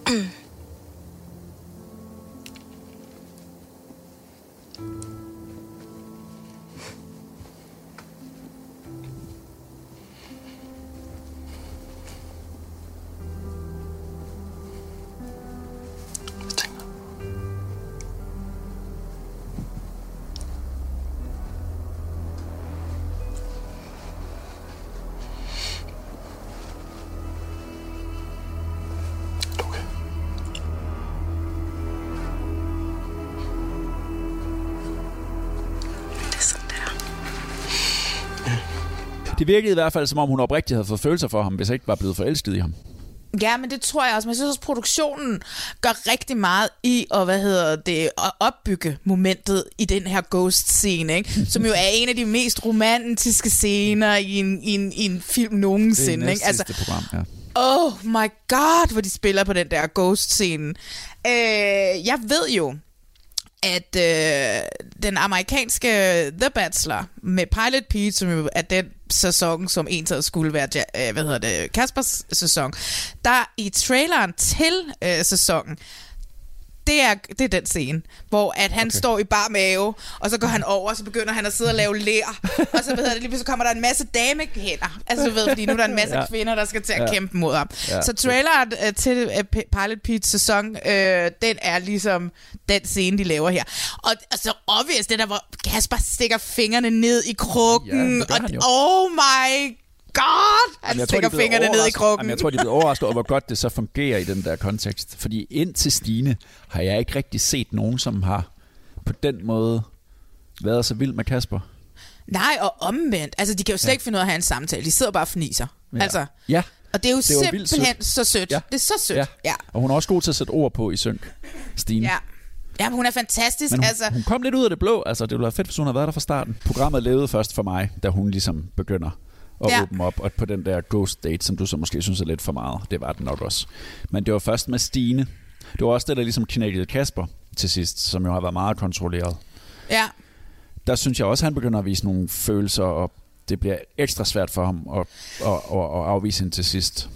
Mm. Det virkede i hvert fald, som om hun oprigtigt havde fået følelser for ham, hvis ikke var blevet forelsket i ham. Ja, men det tror jeg også. Men jeg synes også, produktionen gør rigtig meget i at, hvad hedder det, at opbygge momentet i den her ghost-scene, ikke? som jo er en af de mest romantiske scener i en, i en, i en film nogensinde. Det er ikke? Altså, program, ja. Oh my god, hvor de spiller på den der ghost-scene. Øh, jeg ved jo, at øh, den amerikanske The Bachelor med Pilot Pete, som jo er den sæson, som en tid skulle være ja, øh, hvad hedder det, Kaspers sæson, der i traileren til øh, sæsonen, det er, det er den scene, hvor at han okay. står i bar mave, og så går han over, og så begynder han at sidde og lave lær, og så, ved det, lige pludselig kommer der en masse damehænder. Altså du ved, fordi nu er der en masse ja. kvinder, der skal til at ja. kæmpe mod ham. Ja. Så traileren uh, til uh, Pilot Pete's sæson, uh, den er ligesom den scene, de laver her. Og altså, obvious, det der, hvor Kasper stikker fingrene ned i krukken, ja, og oh my god! Han jeg stikker tror, fingrene ned i krukken. Jamen, jeg tror, de er blevet overrasket over, hvor godt det så fungerer i den der kontekst. Fordi indtil Stine har jeg ikke rigtig set nogen, som har på den måde været så vild med Kasper. Nej, og omvendt. Altså, de kan jo slet ja. ikke finde ud af at have en samtale. De sidder bare og fniser. Ja. Altså, ja. Og det er jo det simpelthen sødt. så sødt. Ja. Det er så sødt. Ja. ja. Og hun er også god til at sætte ord på i synk, Stine. Ja. Ja, men hun er fantastisk. Men hun, altså. hun kom lidt ud af det blå. Altså, det ville være fedt, hvis hun havde været der fra starten. Programmet levede først for mig, da hun ligesom begynder at ja. åbne op. Og på den der ghost date, som du så måske synes er lidt for meget, det var det nok også. Men det var først med Stine. Det var også det, der ligesom knækkede Kasper til sidst, som jo har været meget kontrolleret. Ja. Der synes jeg også, at han begynder at vise nogle følelser, og det bliver ekstra svært for ham at, at, at, at afvise hende til sidst.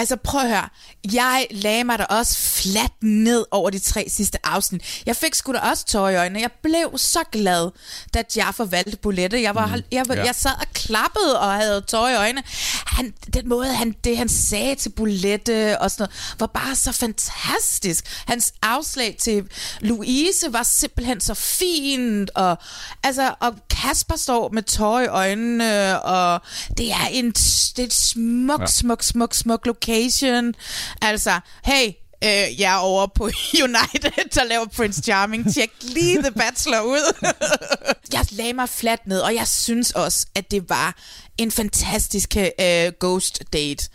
Altså prøv at høre, jeg lagde mig da også fladt ned over de tre sidste afsnit. Jeg fik sgu da også tårer i øjnene. Jeg blev så glad, da Jaffa valgte Bolette. Jeg, var, mm, jeg, jeg, ja. jeg sad og klappede og havde tårer i øjnene. Han, den måde, han, det han sagde til Bolette og sådan noget, var bare så fantastisk. Hans afslag til Louise var simpelthen så fint. Og, altså, og Kasper står med tårer i øjnene, og det er en det er et smuk, ja. smuk, smuk, smuk location. Altså, hey, øh, jeg er over på United, der laver Prince Charming. Tjek lige The Bachelor ud. jeg lagde mig fladt ned, og jeg synes også, at det var en fantastisk øh, ghost date.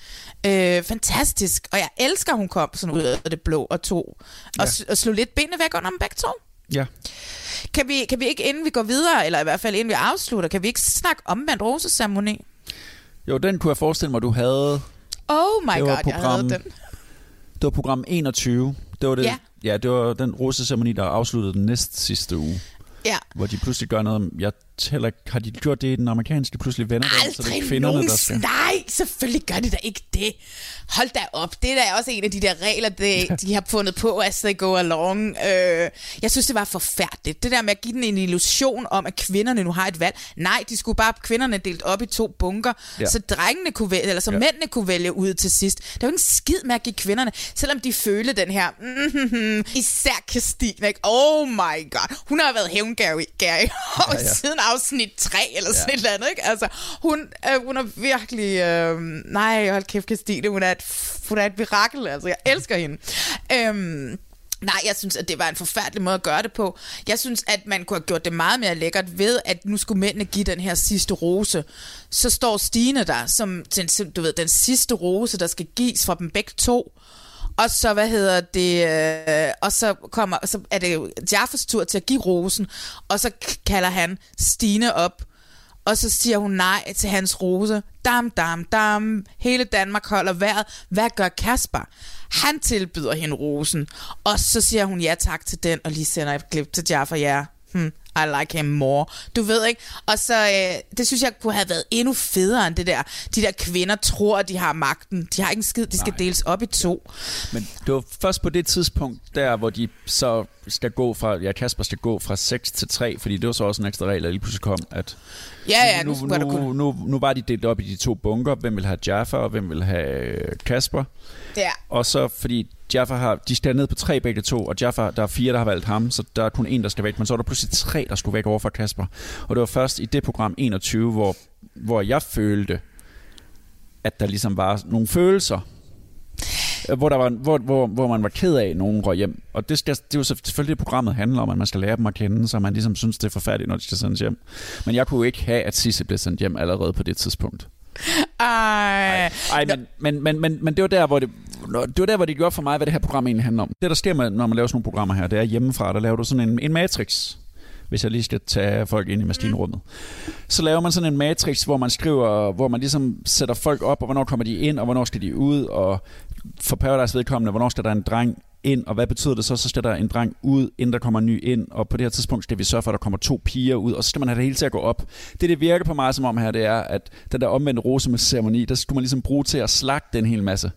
Øh, fantastisk. Og jeg elsker, at hun kom sådan ud af det blå og tog ja. og, og slog lidt benene væk under dem begge to. Ja. Kan vi, kan vi ikke, inden vi går videre, eller i hvert fald inden vi afslutter, kan vi ikke snakke omvendt roseceremoni? Jo, den kunne jeg forestille mig, du havde Oh my god, program, jeg havde den. Det var program 21. Det var det, ja. ja, det var den roseceremoni, der afsluttede den næst sidste uge. Ja. Hvor de pludselig gør noget, jeg heller har de gjort det i den amerikanske pludselig venner der, så det er kvinderne, der skal... Nej, selvfølgelig gør de da ikke det. Hold da op. Det er da også en af de der regler, de, de har fundet på, as they go along. Øh, jeg synes, det var forfærdeligt. Det der med at give den en illusion om, at kvinderne nu har et valg. Nej, de skulle bare kvinderne delt op i to bunker, ja. så drengene kunne vælge, eller så ja. mændene kunne vælge ud til sidst. Der var ikke en skid med at give kvinderne, selvom de følte den her, mm-hmm, især Christine, ikke? Oh my god. Hun har været hævngærig ja, ja. siden afsnit 3 eller sådan ja. et eller andet, ikke? Altså, hun, øh, hun er virkelig... Øh, nej, hold kæft, Christine, hun er et, hun er et mirakel, altså. Jeg elsker hende. Øhm, Nej, jeg synes, at det var en forfærdelig måde at gøre det på. Jeg synes, at man kunne have gjort det meget mere lækkert ved, at nu skulle mændene give den her sidste rose. Så står Stine der som den, du ved, den sidste rose, der skal gives fra dem begge to. Og så, hvad hedder det, øh, og så, kommer, så er det Jaffes tur til at give rosen, og så kalder han Stine op, og så siger hun nej til hans rose. Dam, dam, dam. Hele Danmark holder vejret. Hvad gør Kasper? Han tilbyder hende rosen, og så siger hun ja tak til den, og lige sender et klip til Jaffa, ja. Hmm. I like him more. Du ved ikke? Og så, øh, det synes jeg kunne have været endnu federe end det der. De der kvinder tror, at de har magten. De har ikke en skid, de skal Nej. deles op i to. Men det var først på det tidspunkt, der hvor de så skal gå fra, ja Kasper skal gå fra 6 til 3, fordi det var så også en ekstra regel, der lige pludselig kom, at Ja, ja, nu, nu, nu, kun... nu, nu var de delt op i de to bunker, hvem vil have Jaffa, og hvem vil have øh, Kasper. Ja. Og så fordi Jaffa har, de skal ned på tre begge to, og Jaffa, der er fire, der har valgt ham, så der er kun en, der skal væk. Men så er der pludselig tre, der skulle væk over for Kasper. Og det var først i det program 21, hvor, hvor jeg følte, at der ligesom var nogle følelser. Øh, Hvor, der var, hvor, hvor, hvor man var ked af, at nogen røg hjem. Og det, skal, det er jo selvfølgelig det, programmet handler om, at man skal lære dem at kende, så man ligesom synes, det er forfærdeligt, når de skal sendes hjem. Men jeg kunne jo ikke have, at Sisse blev sendt hjem allerede på det tidspunkt. Ej. Ej, men, men, men, men, men det var der, hvor det, det var der, hvor det gjorde for mig, hvad det her program egentlig handler om. Det, der sker, med, når man laver sådan nogle programmer her, det er hjemmefra, der laver du sådan en, en matrix, hvis jeg lige skal tage folk ind i maskinrummet. Så laver man sådan en matrix, hvor man skriver, hvor man ligesom sætter folk op, og hvornår kommer de ind, og hvornår skal de ud, og for Paradise vedkommende, hvornår skal der en dreng ind, og hvad betyder det så? Så skal der en dreng ud, inden der kommer en ny ind, og på det her tidspunkt skal vi sørge for, at der kommer to piger ud, og så skal man have det hele til at gå op. Det, det virker på mig som om her, det er, at den der omvendte rose med ceremoni, der skulle man ligesom bruge til at slagte en hel masse.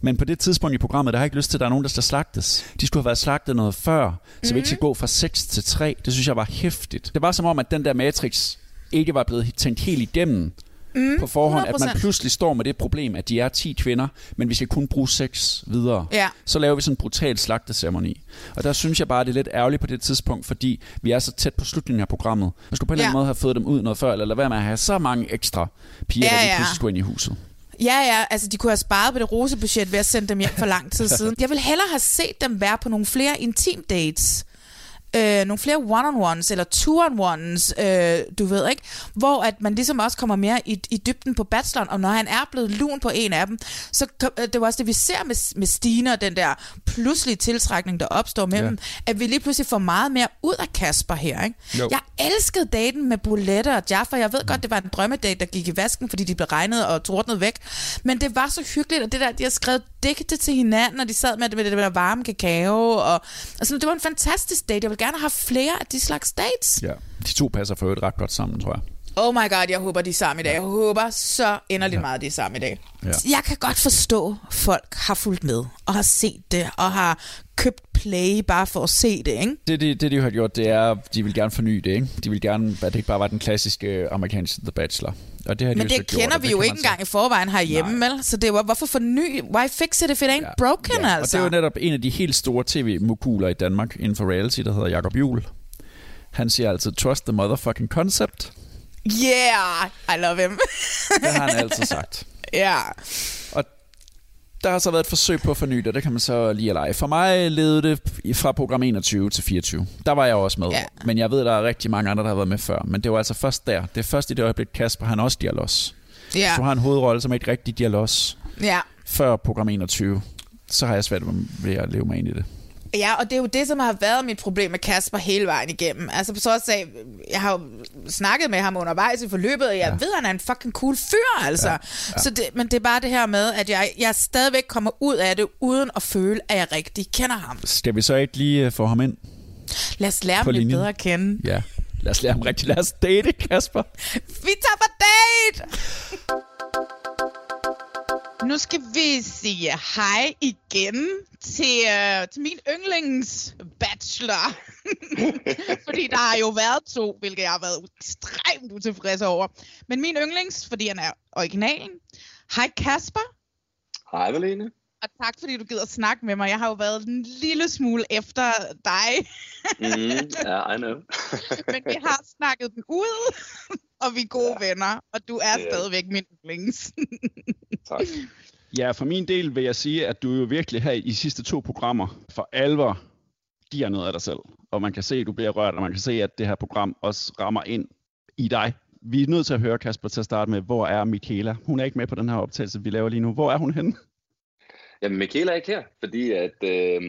Men på det tidspunkt i programmet, der har jeg ikke lyst til, at der er nogen, der skal slagtes. De skulle have været slagtet noget før, så vi ikke skal gå fra 6 til 3. Det synes jeg var hæftigt. Det var som om, at den der Matrix ikke var blevet tænkt helt igennem Mm, på forhånd, at man 100%. pludselig står med det problem, at de er 10 kvinder, men vi skal kun bruge 6 videre. Ja. Så laver vi sådan en brutal slagteceremoni. Og der synes jeg bare, det er lidt ærgerligt på det tidspunkt, fordi vi er så tæt på slutningen af programmet. Man skulle på en eller anden Ja. måde have fået dem ud noget før, eller lade være med at have så mange ekstra piger, Ja, der ja. pludselig skulle ind i huset. Ja, ja, altså de kunne have sparet på det rosebudget ved at sende dem hjem for lang tid siden. Jeg vil hellere have set dem være på nogle flere intim dates. Øh, nogle flere one-on-ones eller two-on-ones, øh, du ved ikke, hvor at man ligesom også kommer mere i, i dybden på bacheloren, og når han er blevet lun på en af dem, så øh, det var også det, vi ser med, med Stine og den der pludselige tiltrækning, der opstår mellem, Ja. ja. at vi lige pludselig får meget mere ud af Kasper her, ikke? Jo. Jeg elskede daten med Bolette og Jaffa. Jeg ved godt, det var en drømmedate, der gik i vasken, fordi de blev regnet og tordnet væk. Men det var så hyggeligt, og det der, de har skrevet digte til hinanden, og de sad med det, med det der varme kakao. Og, altså, det var en fantastisk date. Jeg vil gerne have flere af de slags dates. Ja. De to passer for øvrigt ret godt sammen, tror jeg. Oh my god, jeg håber, de er sammen i dag. Jeg håber så inderligt meget, de er sammen i dag. Ja. Jeg kan godt forstå, at folk har fulgt med, og har set det, og har købt play bare for at se det, ikke? Det, det, det, de har gjort, det er, de vil gerne forny det, ikke? De vil gerne, at det ikke bare var den klassiske amerikanske The Bachelor. Og det har de Men det gjort, kender og vi det jo ikke engang i forvejen herhjemme, vel? Så det var, hvorfor forny? Why fix it if it ain't ja. broken, Ja, altså? Og det er jo netop en af de helt store tv-moguler i Danmark inden for reality, der hedder Jakob Juhl. Han siger altid, trust the motherfucking concept. Yeah, I love him. Det har han altid sagt. ja. Og der har så været et forsøg på at forny det, det kan man så lige lege. For mig levede det fra program 21 til 24. Der var jeg også med. Ja. Men jeg ved, der er rigtig mange andre, der har været med før. Men det var altså først der. Det er først i det øjeblik, Kasper han også dialos. Ja. Du har en hovedrolle, som er ikke rigtig dialos, Ja. før program 21, så har jeg svært ved at leve mig ind i det. Ja, og det er jo det, som har været mit problem med Kasper hele vejen igennem. Altså på så sige, jeg har jo snakket med ham undervejs i forløbet, og jeg ja. ved, at han er en fucking cool fyr, altså. Ja. Ja. Så det, men det er bare det her med, at jeg, jeg stadigvæk kommer ud af det, uden at føle, at jeg rigtig kender ham. Skal vi så ikke lige øh, få ham ind? Lad os lære ham lidt bedre at kende. Ja. Lad os lære ham rigtig. Lad os date, Kasper. Vi tager på date! Nu skal vi sige hej igen til, uh, til min yndlings bachelor. fordi der har jo været to, hvilket jeg har været ekstremt utilfreds over. Men min yndlings, fordi han er originalen. Hej Kasper, Hej, Valene og tak fordi du gider at snakke med mig. Jeg har jo været en lille smule efter dig, Mm, ja, I know. men vi har snakket den ud, og vi er gode ja. venner, og du er er- stadigvæk min yndlings. tak. Ja, for min del vil jeg sige, at du jo virkelig her i de sidste to programmer for alvor giver noget af dig selv. Og man kan se, at du bliver rørt, og man kan se, at det her program også rammer ind i dig. Vi er nødt til at høre, Kasper, til at starte med, hvor er Michaela? Hun er ikke med på den her optagelse, vi laver lige nu. Hvor er hun henne? Jamen, Michaela er ikke her, fordi at øh,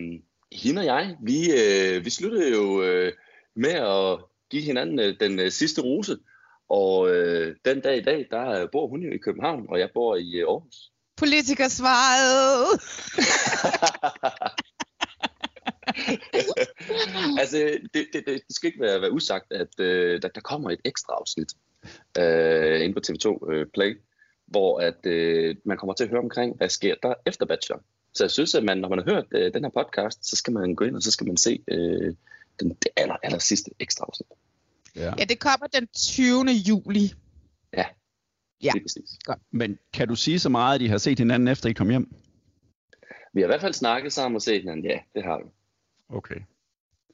hende og jeg, vi, øh, vi sluttede jo øh, med at give hinanden øh, den øh, sidste rose. Og øh, den dag i dag, der øh, bor hun jo i København, og jeg bor i øh, Aarhus. Politikersvaret. altså, det, det, det, det skal ikke være, være usagt, at øh, der, der kommer et ekstra afsnit øh, inde på TV2 øh, Play, hvor at, øh, man kommer til at høre omkring, hvad sker der efter Bachelor. Så jeg synes, at man, når man har hørt øh, den her podcast, så skal man gå ind, og så skal man se øh, den, det aller, aller sidste ekstra afsnit. Ja. Ja, det kommer den 20. juli. Ja, ja. lige præcis. Godt. Men kan du sige så meget, at I har set hinanden efter I kom hjem? Vi har i hvert fald snakket sammen og set hinanden. Ja, det har vi. Okay.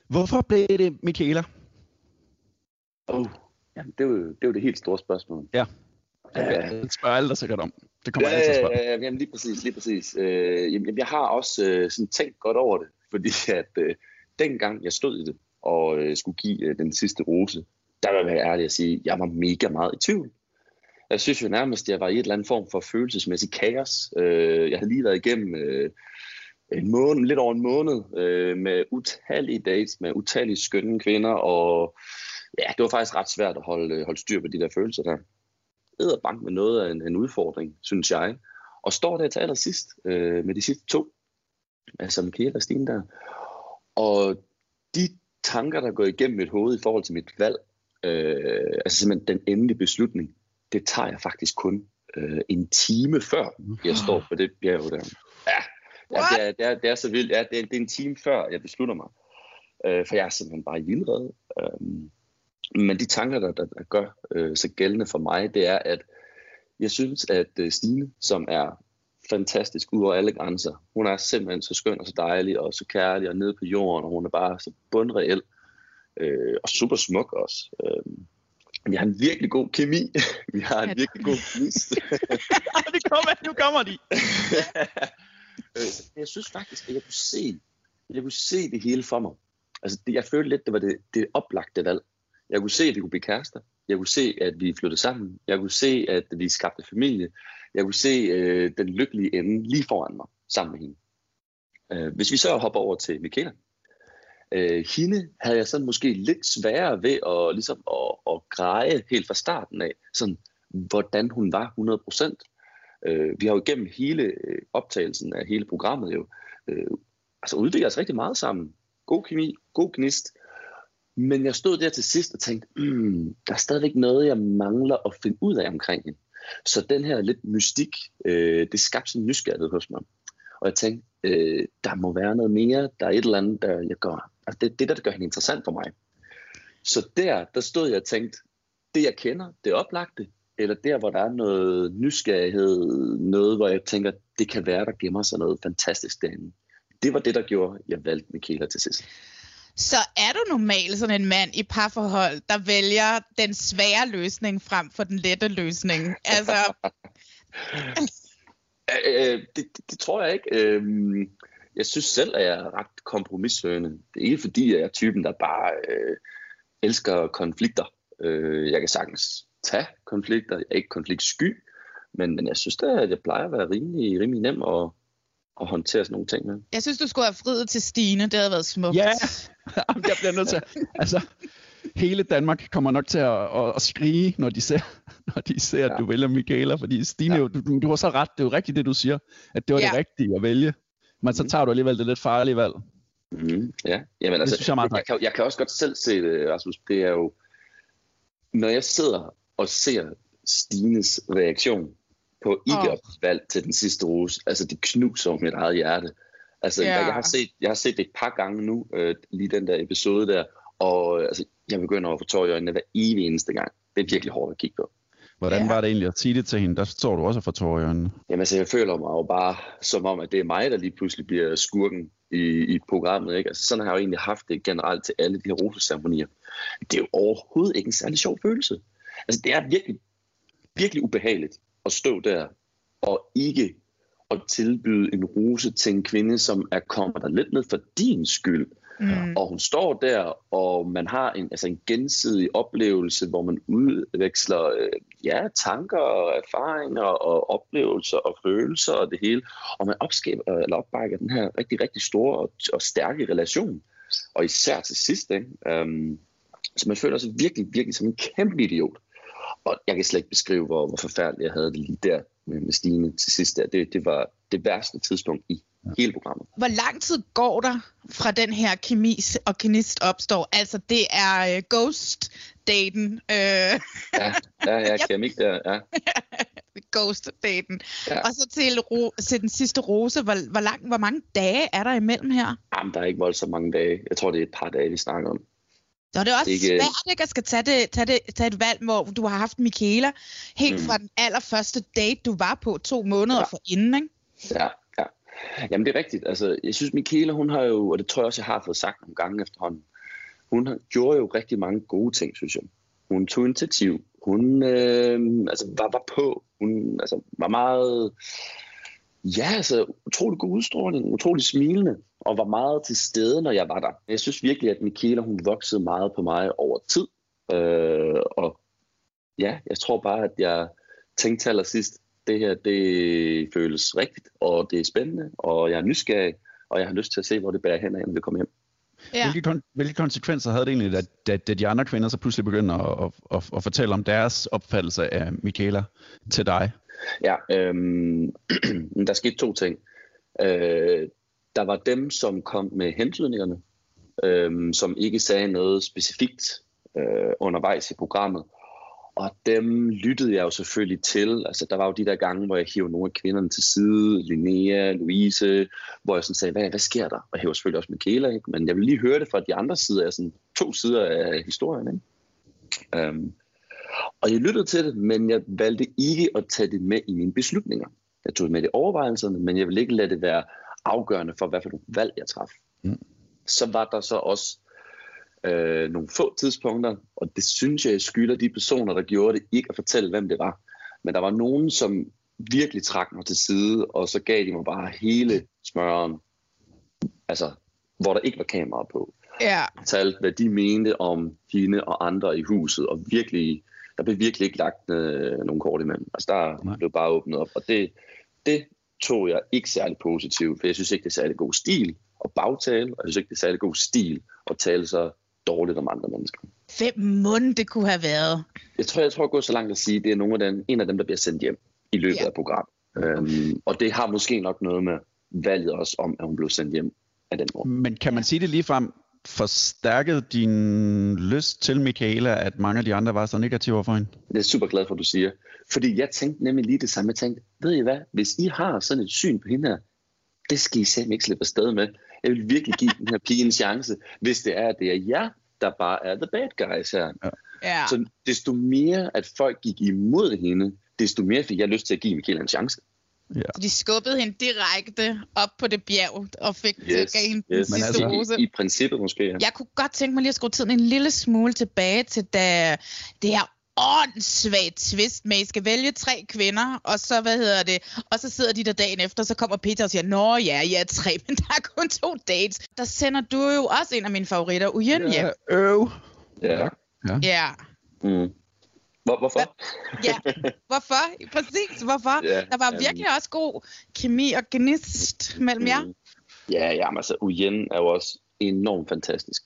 Hvorfor blev det Michaela? Oh, jamen, det, er jo, det er jo det helt store spørgsmål. Ja. Ja. Det spørger alle der sikkert om. Det kommer ja, alle til at spørge. ja, ja, jamen lige præcis, lige præcis. Øh, jamen, jeg har også øh, sådan tænkt godt over det, fordi at øh, dengang jeg stod i det og øh, skulle give øh, den sidste rose, der vil jeg være ærlig at sige, at jeg var mega meget i tvivl. Jeg synes jo nærmest, at jeg var i et eller andet form for følelsesmæssig kaos. Øh, jeg havde lige været igennem øh, en måned, lidt over en måned øh, med utallige dates med utallige skønne kvinder, og ja, det var faktisk ret svært at holde, holde styr på de der følelser der bank med noget af en, en udfordring, synes jeg. Og står der til allersidst øh, med de sidste to, altså Michael og Stine der. Og de tanker, der går igennem mit hoved i forhold til mit valg, øh, altså simpelthen den endelige beslutning, det tager jeg faktisk kun øh, en time før, jeg står på det bjerg der. Ja, ja det, er, det, er, det er så vildt. Ja, det, er, det er en time før, jeg beslutter mig. Øh, for jeg er simpelthen bare i vildrede. Øh, men de tanker, der, der, der gør øh, sig gældende for mig, det er, at jeg synes, at øh, Stine, som er fantastisk ud over alle grænser, hun er simpelthen så skøn og så dejlig og så kærlig og nede på jorden, og hun er bare så bundreel øh, og super smuk også. Øh, vi har en virkelig god kemi. vi har en virkelig god quiz. det kommer, nu kommer de. øh, jeg synes faktisk, at jeg kunne se, jeg kunne se det hele for mig. Altså, det, jeg følte lidt, det var det, det oplagte valg. Jeg kunne se, at vi kunne blive kærester. Jeg kunne se, at vi flyttede sammen. Jeg kunne se, at vi skabte familie. Jeg kunne se øh, den lykkelige ende lige foran mig, sammen med hende. Øh, hvis vi så hopper over til Michaela. Øh, hende havde jeg sådan måske lidt sværere ved at, ligesom, at, at greje helt fra starten af, sådan, hvordan hun var 100%. Øh, vi har jo igennem hele øh, optagelsen af hele programmet jo, øh, altså udviklet os rigtig meget sammen. God kemi, god gnist. Men jeg stod der til sidst og tænkte, mm, der er stadigvæk noget, jeg mangler at finde ud af omkring hende. Så den her lidt mystik, øh, det skabte sådan en nysgerrighed hos mig. Og jeg tænkte, øh, der må være noget mere, der er et eller andet, der jeg gør. Altså det, det der, der gør hende interessant for mig. Så der, der stod jeg og tænkte, det jeg kender, det oplagte, eller der, hvor der er noget nysgerrighed, noget, hvor jeg tænker, det kan være, der gemmer sig noget fantastisk derinde. Det var det, der gjorde, jeg valgte Michaela til sidst. Så er du normalt sådan en mand i parforhold, der vælger den svære løsning frem for den lette løsning? Altså... øh, øh det, det, tror jeg ikke. Øh, jeg synes selv, at jeg er ret kompromissøgende. Det er ikke fordi, jeg er typen, der bare øh, elsker konflikter. Øh, jeg kan sagtens tage konflikter. Jeg er ikke konfliktsky. Men, men jeg synes da, at jeg plejer at være rimelig, rimelig nem at, at håndtere sådan nogle ting med. Jeg synes, du skulle have friet til Stine. Det havde været smukt. Ja, Jamen, jeg bliver nødt til at, Altså, hele Danmark kommer nok til at, at, at skrige, når de ser, når de ser ja. at du vælger Michaela. Fordi Stine, ja. du, du, du har så ret. Det er jo rigtigt, det du siger. At det var ja. det rigtige at vælge. Men så tager du alligevel det lidt farlige valg. Mm, ja, Jamen, altså, det synes jeg, meget jeg, kan, jeg kan også godt selv se det, Rasmus. Det er jo, når jeg sidder og ser Stines reaktion på ikke oh. valg til den sidste rose, altså det knuser mit eget hjerte. Altså, yeah. jeg, har set, jeg har set det et par gange nu, øh, lige den der episode der, og øh, altså, jeg begynder at få tår i øjnene hver evig eneste gang. Det er virkelig hårdt at kigge på. Hvordan var det egentlig at sige det til hende? Der står du også for tår i øjnene. Jamen altså, jeg føler mig jo bare som om, at det er mig, der lige pludselig bliver skurken i, i programmet. Ikke? Altså, sådan har jeg jo egentlig haft det generelt til alle de her roseceremonier. Det er jo overhovedet ikke en særlig sjov følelse. Altså, det er virkelig, virkelig ubehageligt at stå der og ikke at tilbyde en rose til en kvinde, som er kommet der lidt ned for din skyld. Mm. Og hun står der, og man har en, altså en gensidig oplevelse, hvor man udveksler øh, ja, tanker og erfaringer og oplevelser og følelser og det hele. Og man opskaber, eller opbakker den her rigtig, rigtig store og, og stærke relation. Og især til sidst, ikke? Um, så man føler sig virkelig, virkelig som en kæmpe idiot. Og jeg kan slet ikke beskrive, hvor, hvor forfærdeligt jeg havde det lige der med, med Stine til sidst. Der. Det, det var det værste tidspunkt i hele programmet. Hvor lang tid går der fra den her kemi og gnist opstår? Altså, det er uh, ghost-daten. Uh, Ja, ja, ja, kemik der, ja. ghost-daten. Ja. Og så til, ro- til den sidste rose. Hvor, hvor, lang, hvor mange dage er der imellem her? Jamen, der er ikke voldsomt mange dage. Jeg tror, det er et par dage, vi snakker om. Så det er også Ikke- svært ikke at skal tage, det, tage, det, tage et valg, hvor du har haft Michaela helt Mm. fra den allerførste date, du var på to måneder ja. forinden, ikke? Ja, ja. Jamen, det er rigtigt. Altså, jeg synes, Michaela, hun har jo, og det tror jeg også, jeg har fået sagt nogle gange efterhånden, hun har, gjorde jo rigtig mange gode ting, synes jeg. Hun tog initiativ. Hun øh, altså, var, var på. Hun altså, var meget, ja, altså, utrolig god udstråling, utrolig smilende, og var meget til stede, når jeg var der. Jeg synes virkelig, at Michaela, hun voksede meget på mig over tid. Øh, og ja, jeg tror bare, at jeg tænkte til allersidst, det her, det føles rigtigt, og det er spændende, og jeg er nysgerrig, og jeg har lyst til at se, hvor det bærer hen når vi kommer hjem. Ja. Hvilke, kon- hvilke konsekvenser havde det egentlig, at, at, at de andre kvinder så pludselig begynder at, at, at, at fortælle om deres opfattelse af Michaela til dig? Ja, øhm, der skete to ting. Øh, der var dem, som kom med hentydningerne, øh, som ikke sagde noget specifikt øh, undervejs i programmet. Og dem lyttede jeg jo selvfølgelig til. Altså, der var jo de der gange, hvor jeg hiver nogle af kvinderne til side. Linnea, Louise, hvor jeg sådan sagde, hvad, hvad sker der? Og jeg hæver selvfølgelig også Michaela, ikke? Men jeg vil lige høre det fra de andre sider, altså to sider af historien. Ikke? Um, og jeg lyttede til det, men jeg valgte ikke at tage det med i mine beslutninger. Jeg tog det med i overvejelserne, men jeg ville ikke lade det være afgørende for, hvad for nogle valg jeg traf. Mm. Så var der så også øh, nogle få tidspunkter, og det synes jeg, jeg skylder de personer, der gjorde det, ikke at fortælle, hvem det var. Men der var nogen, som virkelig trak mig til side, og så gav de mig bare hele smøren, altså, hvor der ikke var kamera på. Ja. Fortalte, hvad de mente om hende og andre i huset, og virkelig, der blev virkelig ikke lagt øh, nogen kort imellem. Altså, der Nej. blev bare åbnet op, og det, det tog jeg ikke særlig positivt, for jeg synes ikke, det er særlig god stil at bagtale, og jeg synes ikke, det er særlig god stil at tale så dårligt om andre mennesker. Fem måneder det kunne have været. Jeg tror, jeg tror gå så langt at sige, at det er nogle af dem, en af dem, der bliver sendt hjem i løbet ja. af programmet. Øhm, og det har måske nok noget med valget også om, at hun blev sendt hjem af den måde. Men kan man sige det lige frem, forstærkede din lyst til Michaela, at mange af de andre var så negative overfor hende? Det er super glad for, at du siger. Fordi jeg tænkte nemlig lige det samme. Jeg tænkte, ved I hvad, hvis I har sådan et syn på hende her, det skal I simpelthen ikke slippe afsted med. Jeg vil virkelig give den her pige en chance, hvis det er, at det er jer, der bare er the bad guys her. Ja. Ja. Så desto mere, at folk gik imod hende, desto mere fik jeg lyst til at give Michaela en chance. Ja. Så de skubbede hende direkte op på det bjerg og fik yes, gav hende den yes. sidste altså- rose. I, I princippet måske, ja. Jeg kunne godt tænke mig lige at skrue tiden en lille smule tilbage til da det her åndssvagt twist med, at I skal vælge tre kvinder, og så, hvad hedder det, og så sidder de der dagen efter, så kommer Peter og siger, Nå ja, jeg er tre, men der er kun to dates. Der sender du jo også en af mine favoritter, Uyen. Ja, øv. Ja. Ja. Ja. Mm. Hvor, hvorfor? ja, hvorfor? Præcis, hvorfor? Ja, der var jamen. virkelig også god kemi og gnist mellem jer. Mm. Ja, jamen altså, Uyen er jo også enormt fantastisk.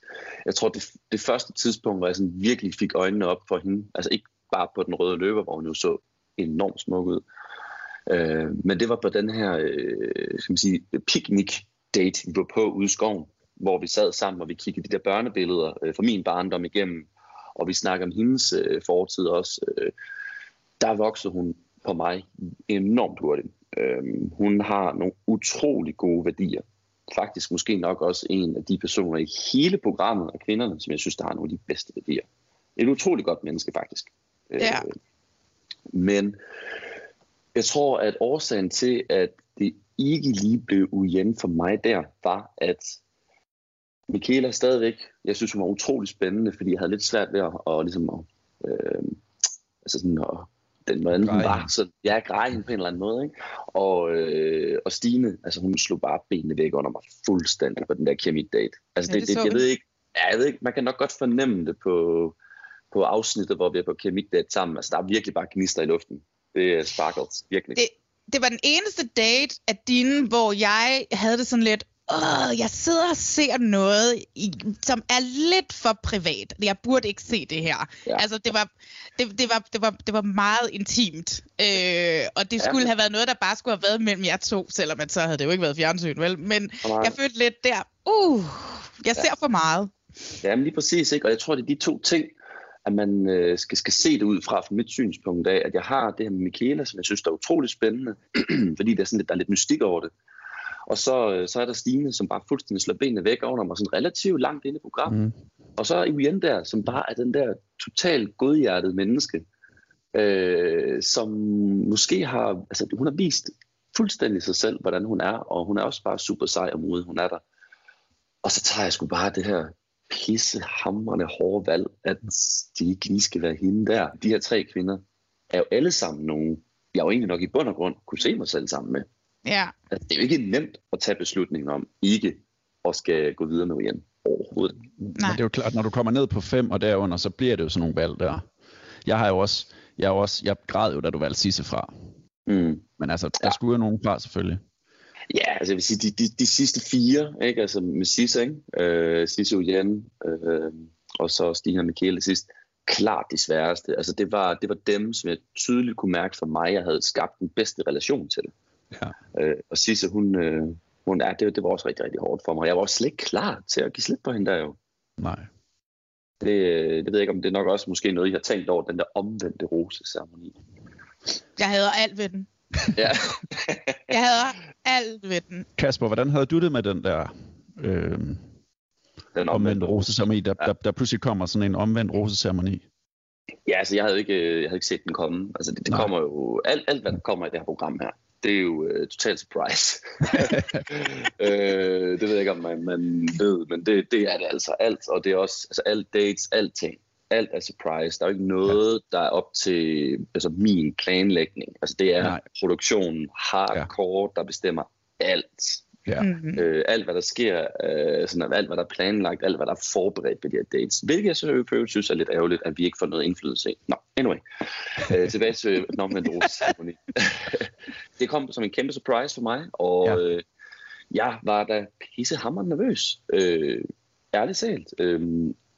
Jeg tror, det, det første tidspunkt, hvor jeg sådan virkelig fik øjnene op for hende, altså ikke bare på den røde løber, hvor hun jo så enormt smuk ud, øh, men det var på den her, øh, skal man sige, picnic-date, vi var på ude i skoven, hvor vi sad sammen, og vi kiggede de der børnebilleder øh, fra min barndom igennem, og vi snakker om hendes øh, fortid også. Øh, der voksede hun på mig enormt hurtigt. Øh, hun har nogle utrolig gode værdier. Faktisk måske nok også en af de personer i hele programmet af kvinderne, som jeg synes, der har nogle af de bedste værdier. Et utrolig godt menneske, faktisk. Ja. Øh, men jeg tror, at årsagen til, at det ikke lige blev ugen for mig der, var, at Michaela stadigvæk, jeg synes, hun var utrolig spændende, fordi jeg havde lidt svært ved at, og ligesom at, øh, altså sådan at, den, hvordan hun var, så jeg greje hende på en eller anden måde, ikke? Og, øh, og Stine, altså hun slog bare benene væk under mig fuldstændig på den der kemik date. Altså Ja, det, det det, jeg vi. ved ikke, ja, jeg ved ikke, man kan nok godt fornemme det på, på afsnittet, hvor vi er på kemik date sammen. Altså der er virkelig bare gnister i luften. Det er sparkles, virkelig. Det, det var den eneste date af dine, hvor jeg havde det sådan lidt, åh, jeg sidder og ser noget, i, som er lidt for privat. Jeg burde ikke se det her. Ja. Altså, det var, det, det, var, det, var, det var meget intimt. Øh, og det skulle ja. have været noget, der bare skulle have været mellem jer to, selvom at så havde det jo ikke været fjernsyn, vel? Men Nej. jeg følte lidt der, uh, jeg ser ja. for meget. Ja, men lige præcis, ikke? Og jeg tror, det er de to ting, at man øh, skal, skal se det ud fra, fra mit synspunkt af, at jeg har det her med Michaela, som jeg synes er utroligt spændende, fordi der er, sådan lidt, der er lidt mystik over det. Og så, øh, så er der Stine, som bare fuldstændig slår benene væk over mig, sådan relativt langt inde i programmet. Mm. Og så er Ian der, som bare er den der totalt godhjertede menneske, øh, som måske har, altså hun har vist fuldstændig sig selv, hvordan hun er, og hun er også bare super sej og modig, hun er der. Og så tager jeg sgu bare det her pissehamrende hårde valg, at de ikke lige skal være hende der. De her tre kvinder er jo alle sammen nogen, jeg jo egentlig nok i bund og grund kunne se mig selv sammen med. Ja. Altså, det er jo ikke nemt at tage beslutningen om ikke at skal gå videre med igen overhovedet. Nej. Men det er jo klart, når du kommer ned på fem og derunder, så bliver det jo sådan nogle valg der. Jeg har jo også, jeg, er også, jeg græd jo, da du valgte Sisse fra. Mm. Men altså, der ja. skulle jo nogen fra selvfølgelig. Ja, altså jeg vil sige, de, de, de sidste fire, ikke? altså med Sisse, ikke? Øh, Sisse Jan, øh, og så Stine og Michael sidst, klart de sværeste. Altså det var, det var dem, som jeg tydeligt kunne mærke for mig, jeg havde skabt den bedste relation til. Ja. Øh, og Sisse, hun, øh, hun ja, det, det var også rigtig, rigtig hårdt for mig. Jeg var også slet ikke klar til at give slip på hende der jo. Nej. Det, det ved jeg ikke, om det er nok også måske noget, jeg har tænkt over, den der omvendte rose-ceremoni. Jeg havde alt ved den. ja. jeg havde alt ved den. Kasper, hvordan havde du det med den der øh, den omvendte roseceremoni, der, ja. der, der pludselig kommer sådan en omvendt roseceremoni? Ja, altså jeg havde ikke, jeg havde ikke set den komme. Altså det, det kommer jo, alt, alt hvad der kommer i det her program her, det er jo uh, total surprise. øh, det ved jeg ikke, om man, man ved, men det, det er det altså alt, og det er også altså alt dates, alting. Alt er surprise. Der er jo ikke noget, ja. der er op til altså, min planlægning. Altså det er Nej. produktionen hardcore, ja. der bestemmer alt. Ja. Mm-hmm. Øh, alt, hvad der sker, øh, sådan, alt, hvad der er planlagt, alt, hvad der er forberedt på de her dates. Hvilket jeg øvrigt synes er lidt ærgerligt, at vi ikke får noget indflydelse i. Nå, anyway. Øh, tilbage til Norman ceremoni. det kom som en kæmpe surprise for mig, og ja. øh, jeg var da pissehammerende nervøs. Øh, ærligt talt. Øh,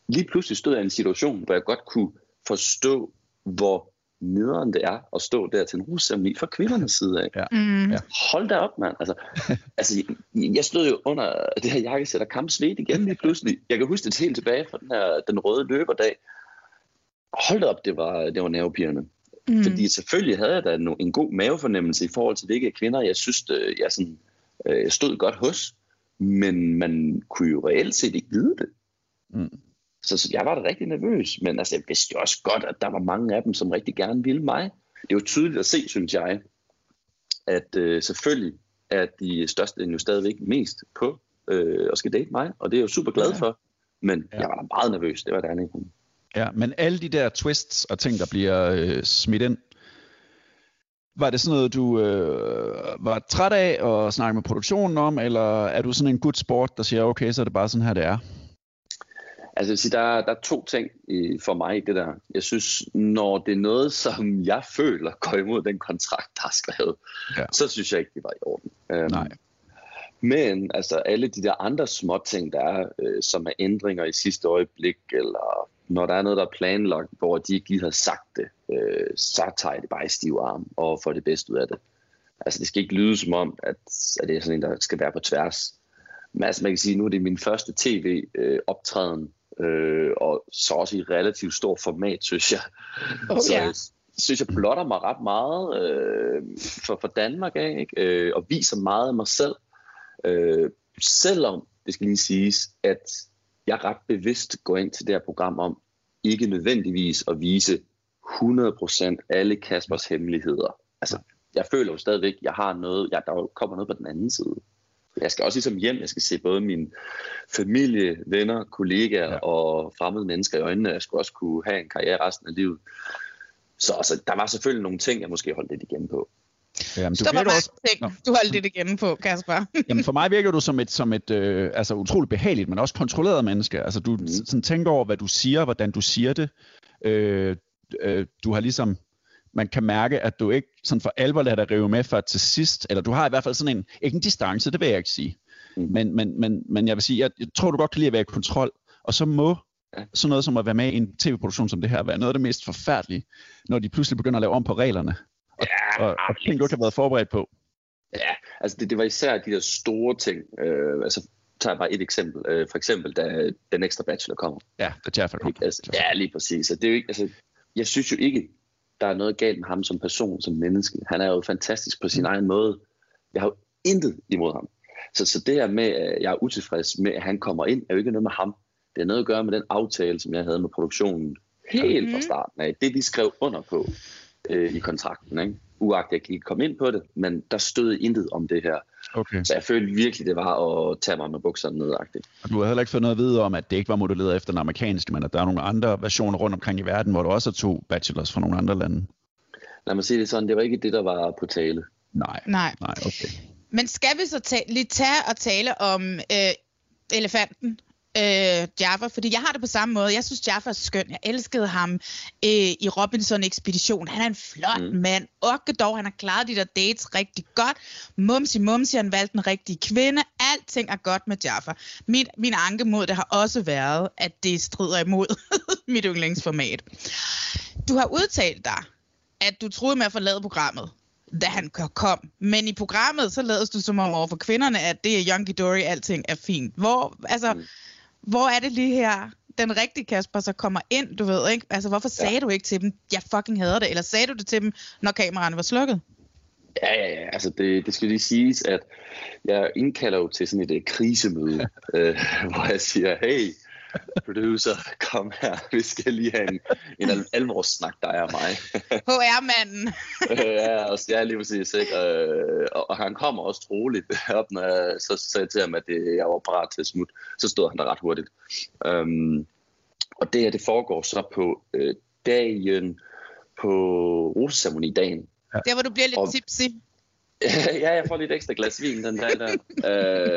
lige pludselig stod jeg i en situation, hvor jeg godt kunne forstå, hvor nederen det er at stå der til en rusceremoni fra kvindernes side af. Ja. Mm. Hold da op, mand. Altså, altså, jeg, stod jo under det her jakkesæt og kam svedt igen lige pludselig. Jeg kan huske det helt tilbage fra den her den røde løberdag. Hold da op, det var, det var nervepirrende. Mm. Fordi selvfølgelig havde jeg da en god mavefornemmelse i forhold til, hvilke kvinder jeg synes, jeg sådan, øh, stod godt hos. Men man kunne jo reelt set ikke vide det. Mm. Så, så jeg var da rigtig nervøs, men altså, jeg vidste jo også godt, at der var mange af dem, som rigtig gerne ville mig. Det jo tydeligt at se, synes jeg, at øh, selvfølgelig er de største jo stadigvæk mest på øh, at skal date mig, og det er jeg jo super glad for. Men ja. jeg var da meget nervøs, det var det andet. Ja, men alle de der twists og ting, der bliver øh, smidt ind, var det sådan noget, du øh, var træt af at snakke med produktionen om, eller er du sådan en good sport, der siger, okay, så er det bare sådan her, det er? Altså, jeg sige, der, der er to ting i, for mig i det der. Jeg synes, når det er noget, som jeg føler går imod den kontrakt, der er skrevet, ja. så synes jeg ikke, det var i orden. Um, Nej. Men altså, alle de der andre små ting, der er, øh, som er ændringer i sidste øjeblik, eller når der er noget, der er planlagt, hvor de ikke lige har sagt det, øh, så tager det bare i stiv arm og får det bedste ud af det. Altså, det skal ikke lyde som om, at, at det er sådan en, der skal være på tværs. Men altså, man kan sige, nu er det min første tv-optræden, øh, og så også i relativt stort format, synes jeg. Oh, så synes, jeg blotter mig ret meget øh, for, for Danmark af, ikke? Øh, og viser meget af mig selv. Øh, selvom, det skal lige siges, at jeg ret bevidst går ind til det her program om ikke nødvendigvis at vise 100% alle Kaspers hemmeligheder. Altså, jeg føler jo stadigvæk, at jeg har noget, jeg, der kommer noget på den anden side. Jeg skal også ligesom hjem, jeg skal se både min familie, venner, kollegaer ja. og fremmede mennesker i øjnene. Jeg skulle også kunne have en karriere resten af livet. Så altså, der var selvfølgelig nogle ting, jeg måske holdt lidt igen på. Jamen, du, var også... ting, du holdt lidt igen på, Kasper. Jamen, for mig virker du som et, som et øh, altså, utroligt behageligt, men også kontrolleret menneske. Altså, du mm. sådan, tænker over, hvad du siger, hvordan du siger det. Øh, øh, du har ligesom man kan mærke, at du ikke sådan for alvor lader dig rive med for til sidst, eller du har i hvert fald sådan en, ikke en distance, det vil jeg ikke sige, Men, men, men, men jeg vil sige, jeg, jeg tror, du godt kan lide at være i kontrol, og så må ja. sådan noget som at være med i en tv-produktion som det her være noget af det mest forfærdelige, når de pludselig begynder at lave om på reglerne. Og, ja, og, og ting, du ikke har været forberedt på. Ja, altså det, det var især de der store ting. Øh, altså tager jeg bare et eksempel. Øh, for eksempel, da den ekstra bachelor kommer. Ja, da Jaffa kom. Altså, ja, lige præcis. Og det er jo ikke, altså, jeg synes jo ikke, der er noget galt med ham som person, som menneske. Han er jo fantastisk på sin mm. egen måde. Jeg har jo intet imod ham. Så, så det her med, at jeg er utilfreds med, at han kommer ind, er jo ikke noget med ham. Det har noget at gøre med den aftale, som jeg havde med produktionen helt mm. fra starten af. Det vi skrev under på øh, i kontrakten. Ikke? Uagtet jeg ikke komme ind på det, men der stod intet om det her. Okay. Så jeg følte virkelig, det var at tage mig med bukserne nedagtigt. Og du har heller ikke fået noget at vide om, at det ikke var modelleret efter den amerikanske, men at der er nogle andre versioner rundt omkring i verden, hvor du også har to bachelors fra nogle andre lande. Lad mig sige det sådan, det var ikke det, der var på tale. Nej, Nej. nej okay. Men skal vi så ta- lige tage og tale om øh, elefanten? Øh, Jaffa, fordi jeg har det på samme måde. Jeg synes, Jaffa er skøn. Jeg elskede ham øh, i Robinson-ekspedition. Han er en flot mm. mand. Okke dog, han har klaret de der dates rigtig godt. Mumsi Mumsi, han valgte den rigtige kvinde. Alting er godt med Jaffa. Min, min anke mod det har også været, at det strider imod mit yndlingsformat. Du har udtalt dig, at du troede med at forlade programmet da han kom. Men i programmet, så lades du som om over for kvinderne, at det er Young Dory, alting er fint. Hvor, altså, mm. Hvor er det lige her, den rigtige Kasper så kommer ind, du ved, ikke? Altså, hvorfor sagde ja. du ikke til dem, jeg fucking hader det? Eller sagde du det til dem, når kameraerne var slukket? Ja, ja, ja. Altså, det, det skal lige siges, at jeg indkalder jo til sådan et uh, krisemøde, øh, hvor jeg siger, hey, producer, kom her, vi skal lige have en, en al- alvorssnak, der er mig. HR-manden. ja, og jeg er lige præcis, ikke? Og, og han kommer også troligt op, når jeg så sagde til ham, at det, jeg var parat til at smutte. Så stod han der ret hurtigt. Um, og det her, det foregår så på øh, dagen, på roseceremonidagen. Ja. Der, hvor du bliver lidt og, tipsy. ja, jeg får lidt ekstra glas vin den dag der.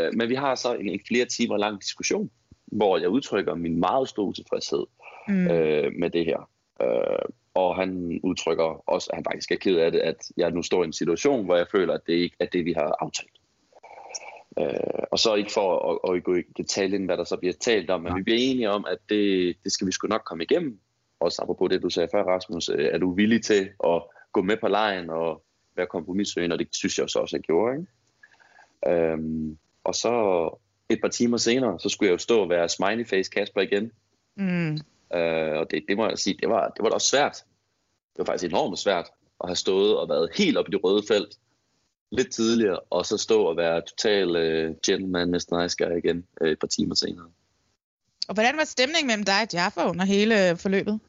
uh, men vi har så en, en flere timer lang diskussion hvor jeg udtrykker min meget store tilfredshed mm. øh, med det her. Øh, og han udtrykker også, at han faktisk er ked af det, at jeg nu står i en situation, hvor jeg føler, at det ikke er det, vi har aftalt. Øh, og så ikke for at, at gå i detaljen, hvad der så bliver talt om, men vi bliver enige om, at det, det skal vi sgu nok komme igennem. Også apropos det, du sagde før, Rasmus, øh, er du villig til at gå med på lejen og være kompromissøgende, og det synes jeg så også, jeg gjorde. Ikke? Øhm, og så et par timer senere, så skulle jeg jo stå og være smiley face Kasper igen. Mm. Øh, og det, det må jeg sige, det var, det var da også svært. Det var faktisk enormt svært at have stået og været helt op i det røde felt lidt tidligere, og så stå og være total uh, gentleman, Mr. Nice Guy igen uh, et par timer senere. Og hvordan var stemningen mellem dig og Jaffa under hele forløbet?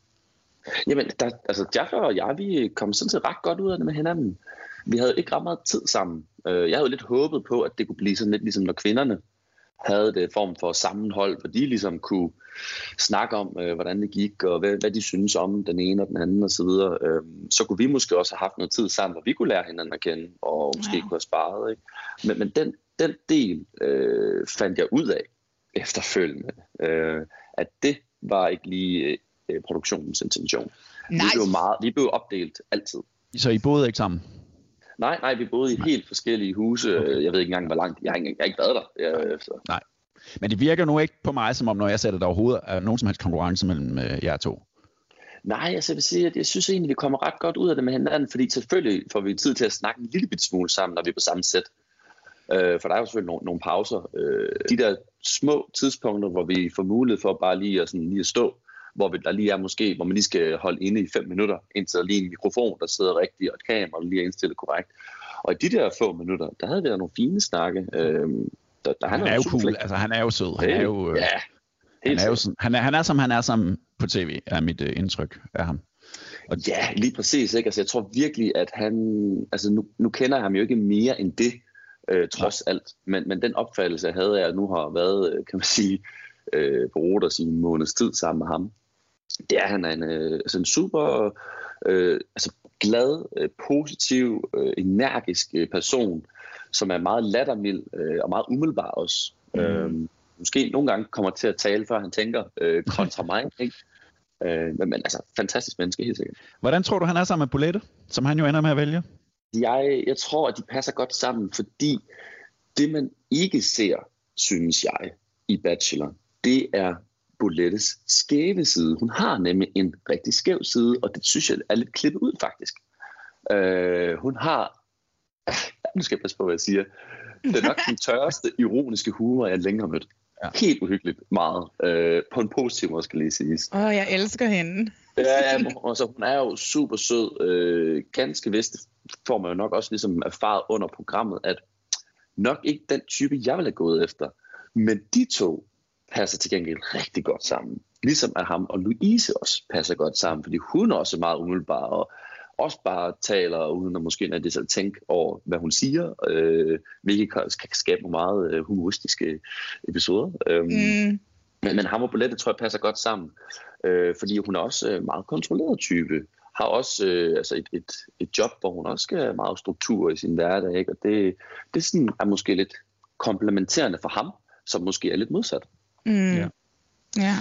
Jamen, der, altså Jaffa og jeg, vi kom sådan set ret godt ud af det med hinanden. Vi havde ikke ret meget tid sammen. Uh, jeg havde lidt håbet på, at det kunne blive sådan lidt ligesom når kvinderne havde det form for sammenhold, hvor de ligesom kunne snakke om, øh, hvordan det gik, og hvad, hvad de synes om den ene og den anden osv., så, øh, så kunne vi måske også have haft noget tid sammen, hvor vi kunne lære hinanden at kende, og måske ja. kunne have sparet. Ikke? Men, men den, den del øh, fandt jeg ud af efterfølgende, øh, at det var ikke lige øh, produktionens intention. Nice. Vi, blev meget, vi blev opdelt altid. Så I boede ikke sammen? Nej, nej, vi boede i nej. helt forskellige huse. Okay. Jeg ved ikke engang, hvor langt. Jeg har ikke, jeg har ikke været der. Jeg, så. Nej. Men det virker nu ikke på mig, som om når jeg sætter der overhovedet er nogen som helst konkurrence mellem øh, jer to. Nej, altså jeg vil sige, at jeg synes egentlig, vi kommer ret godt ud af det med hinanden, fordi selvfølgelig får vi tid til at snakke en lille bit smule sammen, når vi er på samme sæt. Øh, for der er jo selvfølgelig nogle, nogle pauser. Øh, de der små tidspunkter, hvor vi får mulighed for bare lige at, sådan, lige at stå, hvor vi, der lige er måske, hvor man lige skal holde inde i fem minutter, indtil der lige en mikrofon, der sidder rigtigt, og et kamera, der lige er indstillet korrekt. Og i de der få minutter, der havde vi nogle fine snakke. Øh, der, der, han, han er jo cool, altså han er jo sød. Han er jo, øh, ja, han, er jo sådan, han, er, han er som han er som på tv, er mit øh, indtryk af ham. Og... Ja, lige præcis. Ikke? Altså, jeg tror virkelig, at han... Altså, nu, nu kender jeg ham jo ikke mere end det, øh, trods ja. alt. Men, men den opfattelse, jeg havde af, at nu har været, øh, kan man sige, øh, på Rodas i en måneds tid sammen med ham, det er, at han er en, øh, altså en super øh, altså glad, øh, positiv, øh, energisk øh, person, som er meget lattermild øh, og meget umiddelbar også. Mm. Øh, måske nogle gange kommer til at tale, før han tænker øh, kontra mig. Ikke? Øh, men, men altså, fantastisk menneske, helt sikkert. Hvordan tror du, han er sammen med Bolette, som han jo ender med at vælge? Jeg, jeg tror, at de passer godt sammen, fordi det, man ikke ser synes jeg, i Bachelor, det er Bolettes skæve side. Hun har nemlig en rigtig skæv side, og det synes jeg er lidt klippet ud faktisk. Øh, hun har, nu skal jeg passe på, hvad jeg siger, det er nok den tørreste ironiske humor, jeg længere har mødt. Ja. Helt uhyggeligt meget. Øh, på en positiv måde, skal lige siges. Åh, oh, jeg elsker hende. ja, ja, altså, hun er jo super sød. Øh, ganske vist får man jo nok også ligesom erfaret under programmet, at nok ikke den type, jeg ville have gået efter. Men de to passer til gengæld rigtig godt sammen. Ligesom at ham og Louise også passer godt sammen, fordi hun er også meget umiddelbar og også bare taler, uden at måske når det tænke over, hvad hun siger, øh, hvilket kan, kan skabe nogle meget øh, humoristiske episoder. Øh, mm. men, men ham og Bolette tror jeg passer godt sammen, øh, fordi hun er også øh, meget kontrolleret type, har også øh, altså et, et, et job, hvor hun også skal have meget struktur i sin hverdag, ikke? og det, det sådan er måske lidt komplementerende for ham, som måske er lidt modsat. Mm. Ja. ja.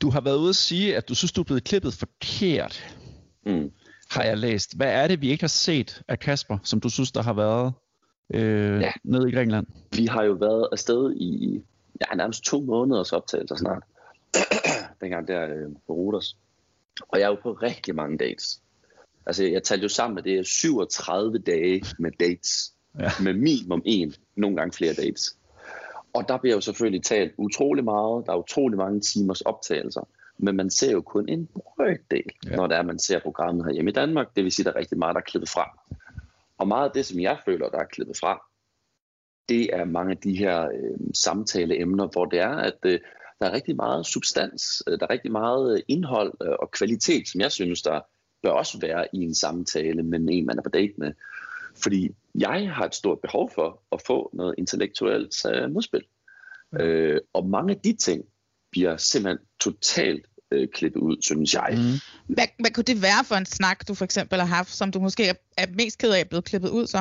Du har været ude at sige, at du synes, du er blevet klippet forkert. Mm har jeg læst. Hvad er det, vi ikke har set af Kasper, som du synes, der har været øh, ja. nede i Grækenland? Vi har jo været afsted i ja, nærmest to måneders optagelser snart. Dengang der øh, på Ruders. Og jeg er jo på rigtig mange dates. Altså, jeg talte jo sammen med det er 37 dage med dates. Ja. Med minimum en, nogle gange flere dates. Og der bliver jo selvfølgelig talt utrolig meget. Der er utrolig mange timers optagelser men man ser jo kun en brøkdel, ja. når det er, man ser programmet hjemme i Danmark. Det vil sige, at der er rigtig meget, der er klippet fra. Og meget af det, som jeg føler, der er klippet fra, det er mange af de her øh, samtaleemner, hvor det er, at øh, der er rigtig meget substans, øh, der er rigtig meget øh, indhold øh, og kvalitet, som jeg synes, der bør også være i en samtale med en, man er på date med. Fordi jeg har et stort behov for at få noget intellektuelt øh, modspil. Øh, og mange af de ting, bliver simpelthen totalt øh, klippet ud, synes jeg. Mm. Hvad, hvad kunne det være for en snak, du for eksempel har haft, som du måske er, er mest ked af at blevet klippet ud så?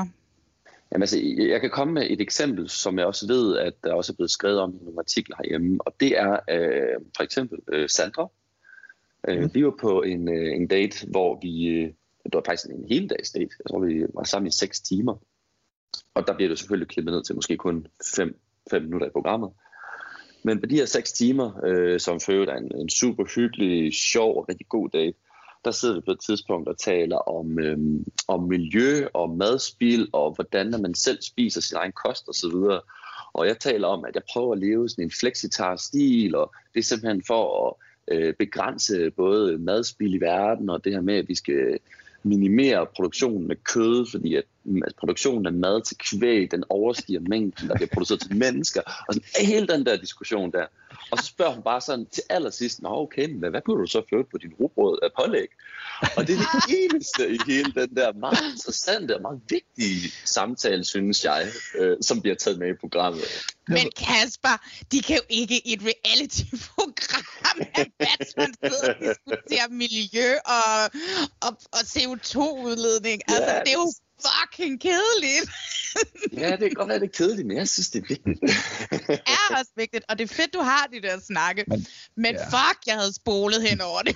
Jamen altså, jeg kan komme med et eksempel, som jeg også ved, at der også er blevet skrevet om i nogle artikler herhjemme, og det er øh, for eksempel øh, Sandra. Øh, mm. Vi var på en, øh, en date, hvor vi, øh, det var faktisk en hel dags date, jeg tror vi var sammen i 6 timer, og der bliver det selvfølgelig klippet ned til måske kun 5 minutter i programmet. Men på de her 6 timer, øh, som for er en, en super hyggelig, sjov og rigtig god date, der sidder vi på et tidspunkt og taler om, øh, om miljø og madspil og hvordan man selv spiser sin egen kost osv. Og, og jeg taler om, at jeg prøver at leve sådan en flexitar-stil, og det er simpelthen for at øh, begrænse både madspil i verden og det her med, at vi skal minimere produktionen af kød, fordi at, at produktionen af mad til kvæg, den overstiger mængden, der bliver produceret til mennesker. Og sådan, hele den der diskussion der. Og så spørger hun bare sådan til allersidst, Nå okay, men hvad kunne du så føre på din rugbrød af pålæg? Og det er det eneste i hele den der meget interessante og meget vigtige samtale, synes jeg, øh, som bliver taget med i programmet. Men Kasper, de kan jo ikke i et reality-program have Batman sidde og diskutere miljø og, og, og CO2-udledning. Altså, ja. det er jo fucking kedeligt. ja, det kan godt være, det er kedeligt, men jeg synes, det er vigtigt. det er også vigtigt, og det er fedt, du har de der snakke. Men, men ja. fuck, jeg havde spolet hen over det.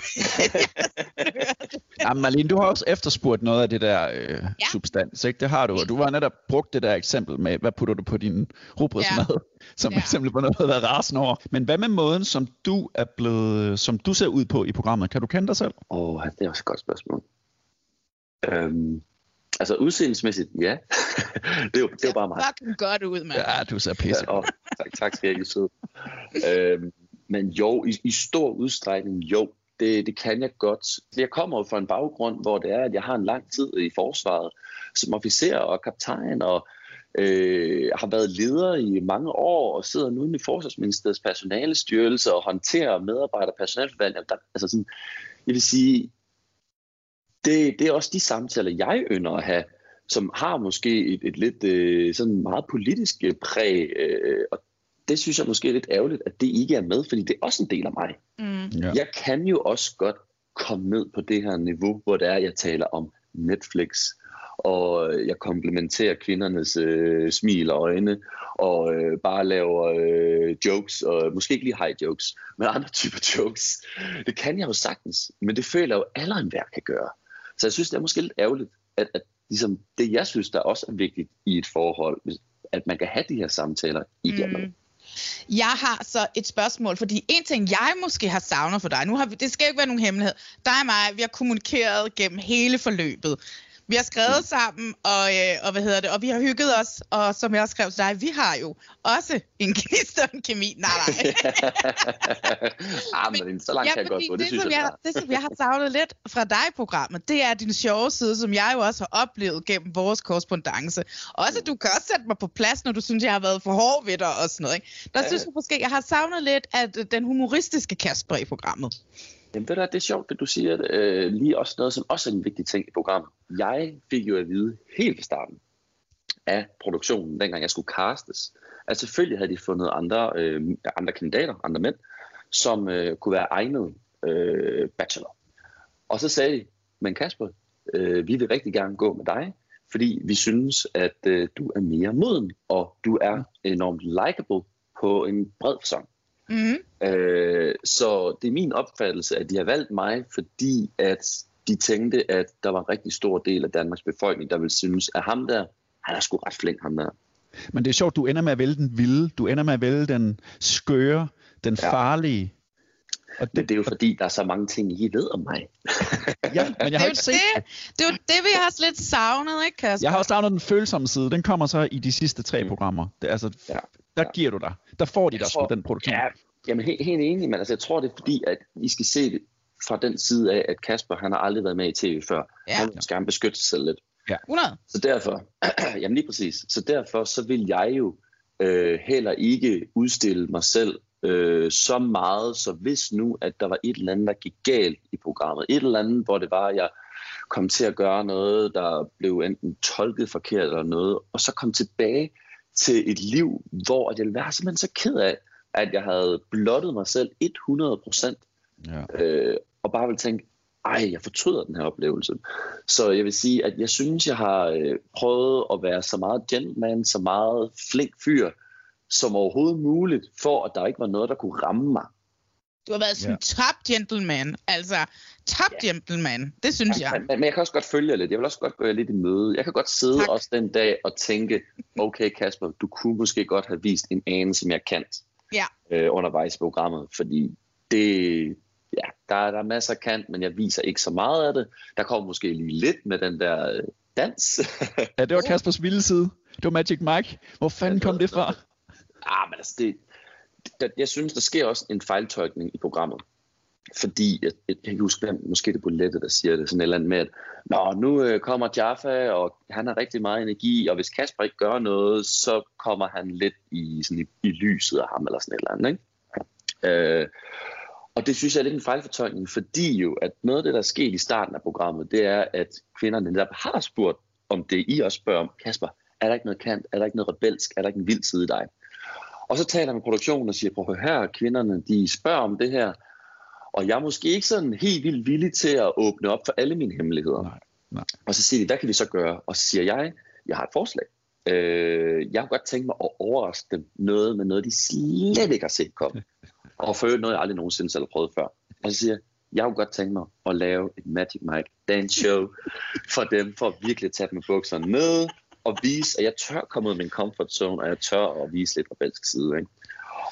ja, Marlene, du har også efterspurgt noget af det der øh, ja. substans, ikke? Det har du, og du har netop brugt det der eksempel med, hvad putter du på din rugbrødsmad, ja. som ja. eksempel på noget, der har rasende over. Men hvad med måden, som du er blevet, som du ser ud på i programmet? Kan du kende dig selv? Åh, oh, det er også et godt spørgsmål. Øhm, Altså udseendelsmæssigt, ja. det, er jo, det er jo bare mig. Fucking godt ud, mand. Ja, du ser pisse. Ja, oh, tak, tak skal jeg sød. øhm, men jo, i, i stor udstrækning, jo, det, det kan jeg godt. Jeg kommer jo fra en baggrund, hvor det er, at jeg har en lang tid i forsvaret som officer og kaptajn, og øh, har været leder i mange år, og sidder nu i Forsvarsministeriets personalestyrelse og håndterer medarbejder- og personalforvaltning. Altså sådan, jeg vil sige, det, det er også de samtaler, jeg ønsker at have, som har måske et, et lidt øh, sådan meget politisk øh, præg, øh, og det synes jeg måske er lidt ærgerligt, at det ikke er med, fordi det er også en del af mig. Mm. Ja. Jeg kan jo også godt komme ned på det her niveau, hvor det er, jeg taler om Netflix, og jeg komplementerer kvindernes øh, smil og øjne, og øh, bare laver øh, jokes, og måske ikke lige high jokes, men andre typer jokes. Det kan jeg jo sagtens, men det føler jeg jo, at alle enhver kan gøre. Så jeg synes, det er måske lidt ærgerligt, at, at ligesom det, jeg synes, der også er vigtigt i et forhold, at man kan have de her samtaler igennem. Mm. Jeg har så et spørgsmål, fordi en ting, jeg måske har savnet for dig, nu har vi, det skal ikke være nogen hemmelighed, dig og mig, vi har kommunikeret gennem hele forløbet. Vi har skrevet sammen, og, øh, og hvad hedder det, og vi har hygget os, og som jeg også skrev til dig, vi har jo også en gnist og en kemi. Nej, nej. ah, men så langt Ja, kan jeg godt gå, det, det, synes som jeg. jeg, det, som jeg har savnet lidt fra dig i programmet, det er din sjove side, som jeg jo også har oplevet gennem vores korrespondence. Også, at du kan også sætte mig på plads, når du synes, jeg har været for hård ved dig og sådan noget. Ikke? Der Ja. synes jeg måske, jeg har savnet lidt af den humoristiske Kasper i programmet. Jamen ved du det er sjovt, at du siger. Øh, lige også noget, som også er en vigtig ting i programmet. Jeg fik jo at vide helt fra starten af produktionen, dengang jeg skulle castes, at selvfølgelig havde de fundet andre, øh, andre kandidater, andre mænd, som øh, kunne være egnet øh, bachelor. Og så sagde de, men Kasper, øh, vi vil rigtig gerne gå med dig, fordi vi synes, at øh, du er mere moden, og du er enormt likable på en bred fasong. Mm-hmm. Øh, så det er min opfattelse, at de har valgt mig, fordi at de tænkte, at der var en rigtig stor del af Danmarks befolkning, der ville synes, at ham der, han er sgu ret flink, ham der. Men det er sjovt, du ender med at vælge den vilde, du ender med at vælge den skøre, den Ja. farlige. Og Men det er jo fordi, der er så mange ting, I ved om mig. Ja, men jeg Det er har ikke set det, det, er jo det, vi har også lidt savnet, ikke Kasper? Jeg har også savnet den følsomme side. Den kommer så i de sidste tre Mm. programmer. Det, altså, ja. Der giver du dig. Der får de dig tror- sgu den produktion. Ja, jamen helt, helt enig, men altså, jeg tror, det er fordi, at I skal se det fra den side af, at Kasper, han har aldrig været med i tv før. Ja. Han vil gerne beskytte sig selv lidt. Ja. 100. Så derfor, jamen lige præcis, så derfor så vil jeg jo øh, heller ikke udstille mig selv øh, så meget, så hvis nu, at der var et eller andet, der gik galt i programmet, et eller andet, hvor det var, at jeg kom til at gøre noget, der blev enten tolket forkert eller noget, og så kom tilbage til et liv, hvor jeg ville være simpelthen så ked af, at jeg havde blottet mig selv 100 procent, Ja. øh, og bare ville tænke, ej, jeg fortryder den her oplevelse. Så jeg vil sige, at jeg synes, jeg har øh, prøvet at være så meget gentleman, så meget flink fyr, som overhovedet muligt, for at der ikke var noget, der kunne ramme mig. Du har været sådan en top gentleman. Altså, top gentleman. Det synes jeg. Men, men jeg kan også godt følge jer lidt. Jeg vil også godt gå jer lidt i møde. Jeg kan godt sidde Tak. også den dag og tænke, okay Kasper, du kunne måske godt have vist en anelse mere kant Ja. øh, undervejs i programmet, fordi det, ja, der, er- der er masser af kant, men jeg viser ikke så meget af det. Der kommer måske lige lidt med den der øh, dans. ja, det var Kaspers vilde side. Det var Magic Mike. Hvor fanden kom det fra? Ah, men altså, det, det, jeg synes, der sker også en fejltolkning i programmet. Fordi, jeg, jeg kan ikke huske, hvem, måske det er Bolette, der siger det, sådan et eller andet med, at Nå, nu øh, kommer Jaffa, og han har rigtig meget energi, og hvis Kasper ikke gør noget, så kommer han lidt i, sådan i, i lyset af ham, eller sådan et eller andet, ikke? Øh, og det synes jeg er lidt en fejlfortolkning, fordi jo, at noget af det, der er sket i starten af programmet, det er, at kvinderne netop har spurgt om det, I også spørger om. Kasper, er der ikke noget kant? Er der ikke noget rebelsk? Er der ikke en vild side i dig? Og så taler med produktionen og siger, prøv at høre her, kvinderne, de spørger om det her, og jeg er måske ikke sådan helt vildt villig til at åbne op for alle mine hemmeligheder. Nej, nej. Og så siger de, hvad kan vi så gøre? Og så siger jeg, jeg har et forslag. Øh, jeg kunne godt tænke mig at overraske dem noget med noget, de slet ikke har set komme. Og for øvrigt noget, jeg aldrig nogensinde selv har prøvet før. Og så siger jeg, jeg kunne godt tænke mig at lave et Magic Mike dance show for dem, for at virkelig tage dem med bukserne ned, og vise, at jeg tør komme ud af min comfort zone, og jeg tør at vise lidt rebelsk side. Ikke?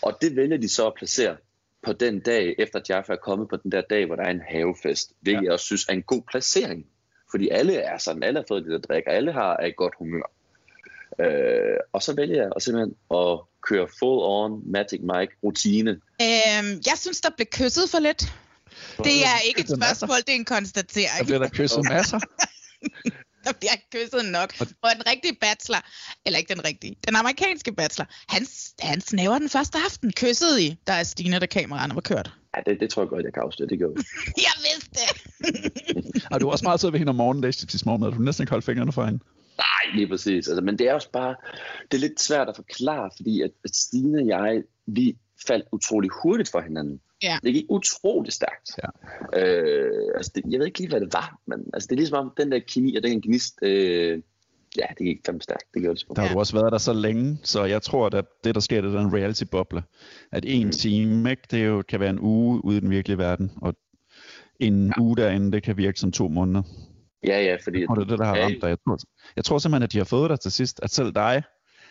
Og det vælger de så at placere på den dag, efter Jaffa er kommet på den der dag, hvor der er en havefest, hvilket ja. jeg også synes er en god placering. Fordi alle er sådan, alle har fået lidt at drikke, og alle har er i godt humør. Øh, og så vælger jeg at simpelthen at køre full on Magic Mike rutine. Øhm, jeg synes, der blev kysset for lidt. Det er ikke et spørgsmål, det er en konstatering. Der bliver der kysset masser. der bliver kysset nok. Og den rigtige bachelor, eller ikke den rigtige, den amerikanske bachelor, han, han snæver den første aften. Kyssede I, der er Stine, der kameraerne var kørt. Ja, det, det tror jeg godt, jeg kan afsløre. Det gør vi. Jeg vidste det. Og du er også meget sød ved hende om morgenen, da til morgen, du næsten ikke holdt fingrene for hende. Nej, lige præcis. Altså, men det er også bare, det er lidt svært at forklare, fordi at, at Stine og jeg, vi faldt utrolig hurtigt for hinanden. Ja. Det gik utrolig stærkt. Ja. Øh, altså det, jeg ved ikke lige, hvad det var, men altså, det er ligesom om den der kemi og den gnist, øh, ja, det gik fandme stærkt. Det gjorde det sgu. Der har du også været der så længe, så jeg tror, at det, der sker, det er en reality-boble. At en time, ikke, det jo, kan være en uge ude i den virkelige verden, og en ja. uge derinde, det kan virke som to måneder. Ja, ja, fordi... Og det er det, der har ramt dig. Jeg tror, jeg tror simpelthen, at de har fået dig til sidst, at selv dig,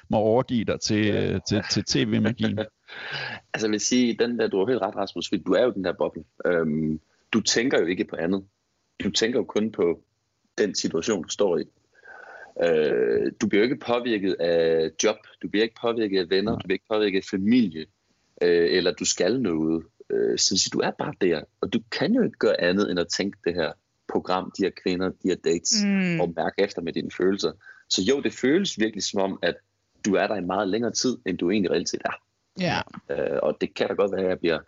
må overgive dig til, øh, til, til tv-magien? altså jeg vil sige, den der, du har helt ret, Rasmus, du er jo den der boble. Øhm, du tænker jo ikke på andet. Du tænker jo kun på den situation, du står i. Øh, du bliver jo ikke påvirket af job, du bliver ikke påvirket af venner, du bliver ikke påvirket af familie, øh, eller du skal noget. Øh, så du er bare der, og du kan jo ikke gøre andet end at tænke det her program, de her kvinder, de her dates, mm. og mærke efter med dine følelser. Så jo, det føles virkelig som om, at du er der i meget længere tid, end du egentlig reelt set er. Ja. Øh, og det kan da godt være, at jeg bliver,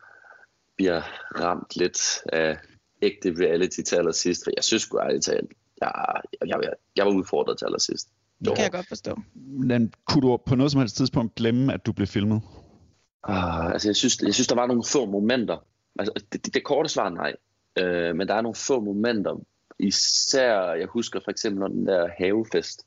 bliver ramt lidt af ægte reality til allersidst, for jeg synes sgu ærligt talt, jeg, jeg, jeg, jeg var udfordret til allersidst. Det kan jeg godt forstå. Men kunne du på noget som helst tidspunkt glemme, at du blev filmet? Uh, altså, jeg synes, jeg synes, der var nogle få momenter. Altså, det, det, det korte svar nej. Uh, men der er nogle få momenter. Især, jeg husker for eksempel når den der havefest,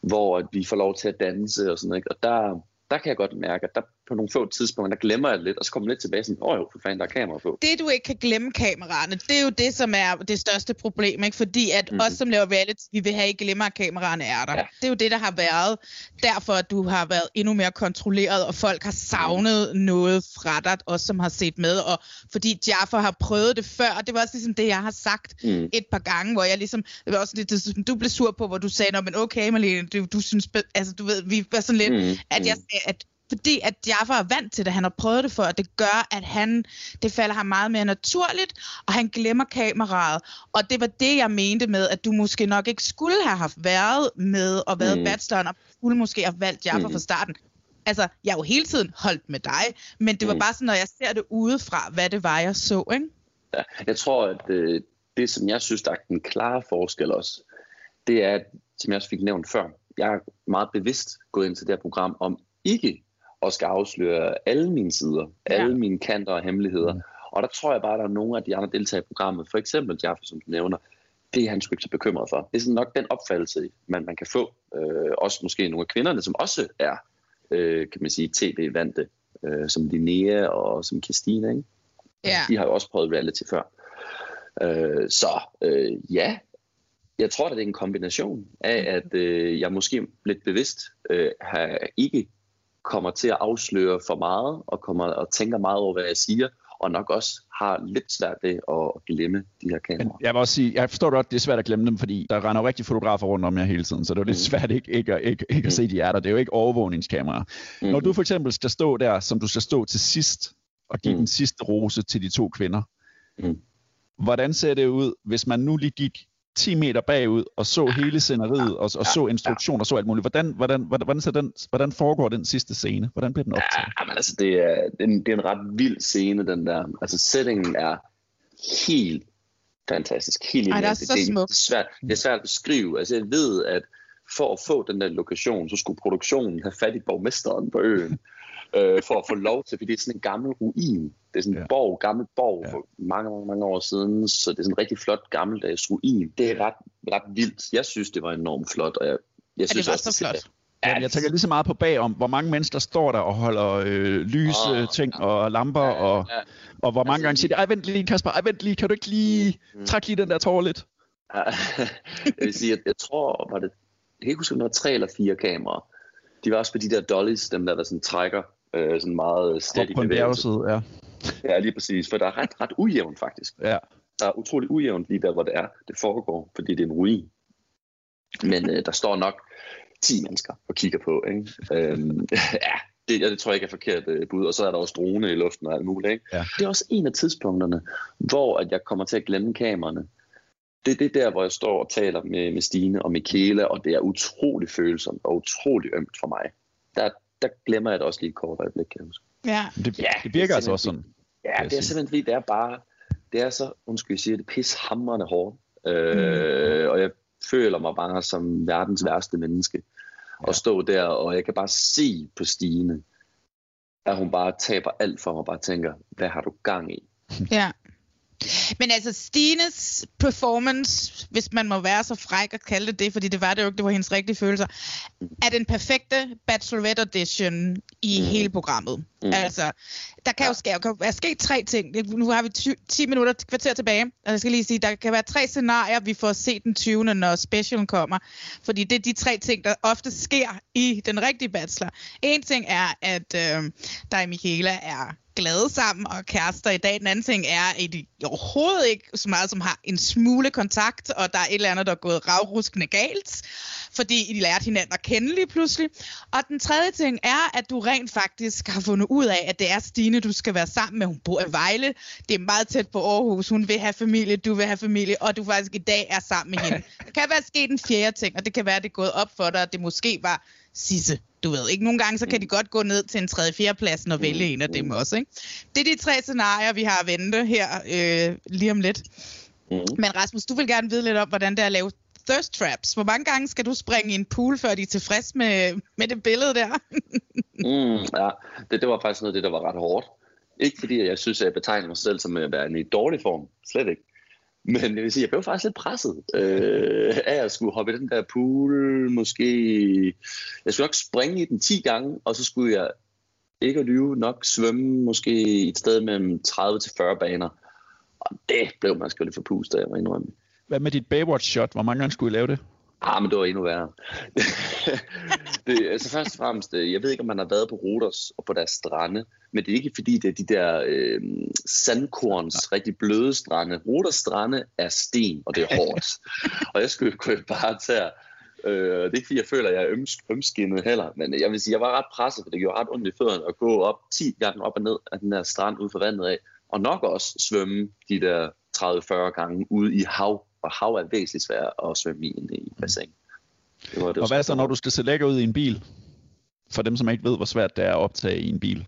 hvor at vi får lov til at danse og sådan noget. Og der, der kan jeg godt mærke, at der på nogle få tidspunkter, der glemmer jeg lidt, og så kommer jeg lidt tilbage sådan, åh jo, for fanden, der er kamera på. Det, du ikke kan glemme kameraerne, det er jo det, som er det største problem, ikke? Fordi at mm. os, som laver reality, vi vil have ikke glemme, at kameraerne er der. Ja. Det er jo det, der har været. Derfor, at du har været endnu mere kontrolleret, og folk har savnet mm. noget fra dig, os som har set med, og fordi Jaffa har prøvet det før, og det var også ligesom det, jeg har sagt mm. et par gange, hvor jeg ligesom, det var også lidt, det, du blev sur på, hvor du sagde, men okay, Malene, du, du synes, altså du ved, vi var sådan lidt, mm. at jeg sagde, at fordi at Jaffa er vant til det, han har prøvet det for, og det gør, at han, det falder ham meget mere naturligt, og han glemmer kameraet. Og det var det, jeg mente med, at du måske nok ikke skulle have haft været med og været mm. bacheloren, og skulle måske have valgt Jaffa mm. fra starten. Altså, jeg har jo hele tiden holdt med dig, men det var mm. bare sådan, når jeg ser det udefra, hvad det var, jeg så, ikke? Ja, jeg tror, at øh, det, som jeg synes, der er den klare forskel også, det er, som jeg også fik nævnt før, jeg er meget bevidst gået ind til det her program om ikke og skal afsløre alle mine sider, ja. alle mine kanter og hemmeligheder. Mm. Og der tror jeg bare, at der er nogle af de andre deltagere i programmet, for eksempel Jaffa, som du nævner, det er han sgu ikke så bekymret for. Det er sådan nok den opfattelse, man, man kan få. Øh, også måske nogle af kvinderne, som også er, øh, kan man sige, tv-vante, øh, som Linnea og som Christine, ikke? Ja. De har jo også prøvet reality før. Øh, så øh, ja, jeg tror, at det er en kombination af, at øh, jeg måske lidt bevidst øh, har ikke kommer til at afsløre for meget, og kommer og tænker meget over, hvad jeg siger, og nok også har lidt svært ved at glemme de her kameraer. Jeg vil også sige, jeg forstår godt, det er svært at glemme dem, fordi der render rigtig fotografer rundt om jer hele tiden, så det er lidt mm. svært ikke, ikke, ikke, ikke at se, de er der. Det er jo ikke overvågningskameraer. Mm. Når du for eksempel skal stå der, som du skal stå til sidst, og give mm. den sidste rose til de to kvinder, mm. hvordan ser det ud, hvis man nu lige gik 10 meter bagud og så hele sceneriet og, og så instruktioner og så alt muligt. Hvordan, hvordan, hvordan, hvordan, den, hvordan foregår den sidste scene? Hvordan bliver den optaget? Ja, men altså, det er, det, er en, det er en ret vild scene, den der. Altså, settingen er helt fantastisk. Helt Ej, det er så det, smukt. Det er, svært, det er svært at beskrive. Altså, jeg ved, at for at få den der lokation, så skulle produktionen have fat i borgmesteren på øen øh, for at få lov til, fordi det er sådan en gammel ruin. Det er sådan en ja. borg, gammel borg ja. for mange, mange, mange år siden, så det er sådan en rigtig flot gammeldags ruin. Det er ret, ret vildt. Jeg synes, det var enormt flot, og jeg, jeg synes ja, det var også, så flot. Det, Ja, jeg tænker lige så meget på bagom, hvor mange mennesker står der og holder øh, lys, oh, ting ja. og lamper, ja, og, ja. og hvor mange altså, gange siger de, ej vent lige Kasper, ej vent lige, kan du ikke lige mm. trække lige den der tår lidt? Ja, jeg vil sige, at jeg tror, var det, jeg kan ikke huske, om der var tre eller fire kameraer. De var også på de der dollies, dem der, der sådan trækker øh, sådan meget steady på en bjergside, ja. Ja, lige præcis, for der er ret, ret ujævnt faktisk. Ja. Der er utrolig ujævnt lige der, hvor det er, det foregår, fordi det er en ruin. Men øh, der står nok 10 mennesker og kigger på, ikke? øhm, ja, det, det tror jeg ikke er forkert øh, bud. Og så er der også drone i luften og alt muligt. Ikke? Ja. Det er også en af tidspunkterne, hvor at jeg kommer til at glemme kameraerne. Det er det der, hvor jeg står og taler med, med Stine og Michaela, og det er utrolig følsomt og utrolig ømt for mig. Der, der glemmer jeg det også lige et kort øjeblik, kan jeg huske. Ja. Det, ja, det virker det altså også sådan. Ja, det er simpelthen fordi, det er bare, det er så, undskyld, jeg siger det, pishamrende hårdt. Øh, mm. Og jeg føler mig bare som verdens værste menneske. Ja. Og stå der, og jeg kan bare se på Stine, at hun bare taber alt for mig, og bare tænker, hvad har du gang i? Ja. Men altså, Stines performance, hvis man må være så fræk at kalde det det, fordi det var det jo ikke, det var hendes rigtige følelser, er den perfekte Bachelorette audition i mm. hele programmet. Mm. Altså, der kan jo ske, kan være sket tre ting. Nu har vi 10, 10 minutter kvarter tilbage, og jeg skal lige sige, der kan være tre scenarier, vi får se den 20. når specialen kommer. Fordi det er de tre ting, der ofte sker i den rigtige bachelor. En ting er, at øh, der i Michaela er glade sammen og kærester i dag. Den anden ting er, at de overhovedet ikke så meget som har en smule kontakt, og der er et eller andet, der er gået ravruskende galt, fordi de lærte hinanden at kende lige pludselig. Og den tredje ting er, at du rent faktisk har fundet ud af, at det er Stine, du skal være sammen med. Hun bor i Vejle. Det er meget tæt på Aarhus. Hun vil have familie, du vil have familie, og du faktisk i dag er sammen med hende. Der kan være sket en fjerde ting, og det kan være, at det er gået op for dig, at det måske var Sisse. Du ved ikke, nogle gange så kan de godt gå ned til en 3. 4. plads og vælge en af dem også. Ikke? Det er de tre scenarier, vi har at vente her øh, lige om lidt. Mm. Men Rasmus, du vil gerne vide lidt om, hvordan det er at lave thirst traps. Hvor mange gange skal du springe i en pool, før de er tilfreds med, med det billede der? mm, ja, det, det var faktisk noget af det, der var ret hårdt. Ikke fordi jeg synes, at jeg betegner mig selv som at være i dårlig form. Slet ikke. Men jeg vil sige, jeg blev faktisk lidt presset øh, af at skulle hoppe i den der pool. Måske... Jeg skulle nok springe i den 10 gange, og så skulle jeg ikke at lyve nok svømme måske et sted mellem 30 til 40 baner. Og det blev man sgu lidt forpustet af, jeg må indrømme. Hvad med dit Baywatch-shot? Hvor mange gange skulle I lave det? Ah, men det var endnu værre. det, altså først og fremmest, øh, jeg ved ikke, om man har været på Rodos og på deres strande, men det er ikke fordi, det er de der øh, sandkorns, ja. rigtig bløde strande. Rodos strande er sten, og det er hårdt. og jeg skulle jo bare tage Øh, det er ikke fordi, jeg føler, at jeg er øms, ømskinnet heller, men jeg vil sige, jeg var ret presset, for det gjorde ret ondt i fødderne at gå op 10 gange op og ned af den der strand ud for vandet af, og nok også svømme de der 30-40 gange ude i hav og hav er væsentligt svært at svømme i end i bassin. Det var, det og hvad så, når du skal se lækker ud i en bil? For dem, som ikke ved, hvor svært det er at optage i en bil.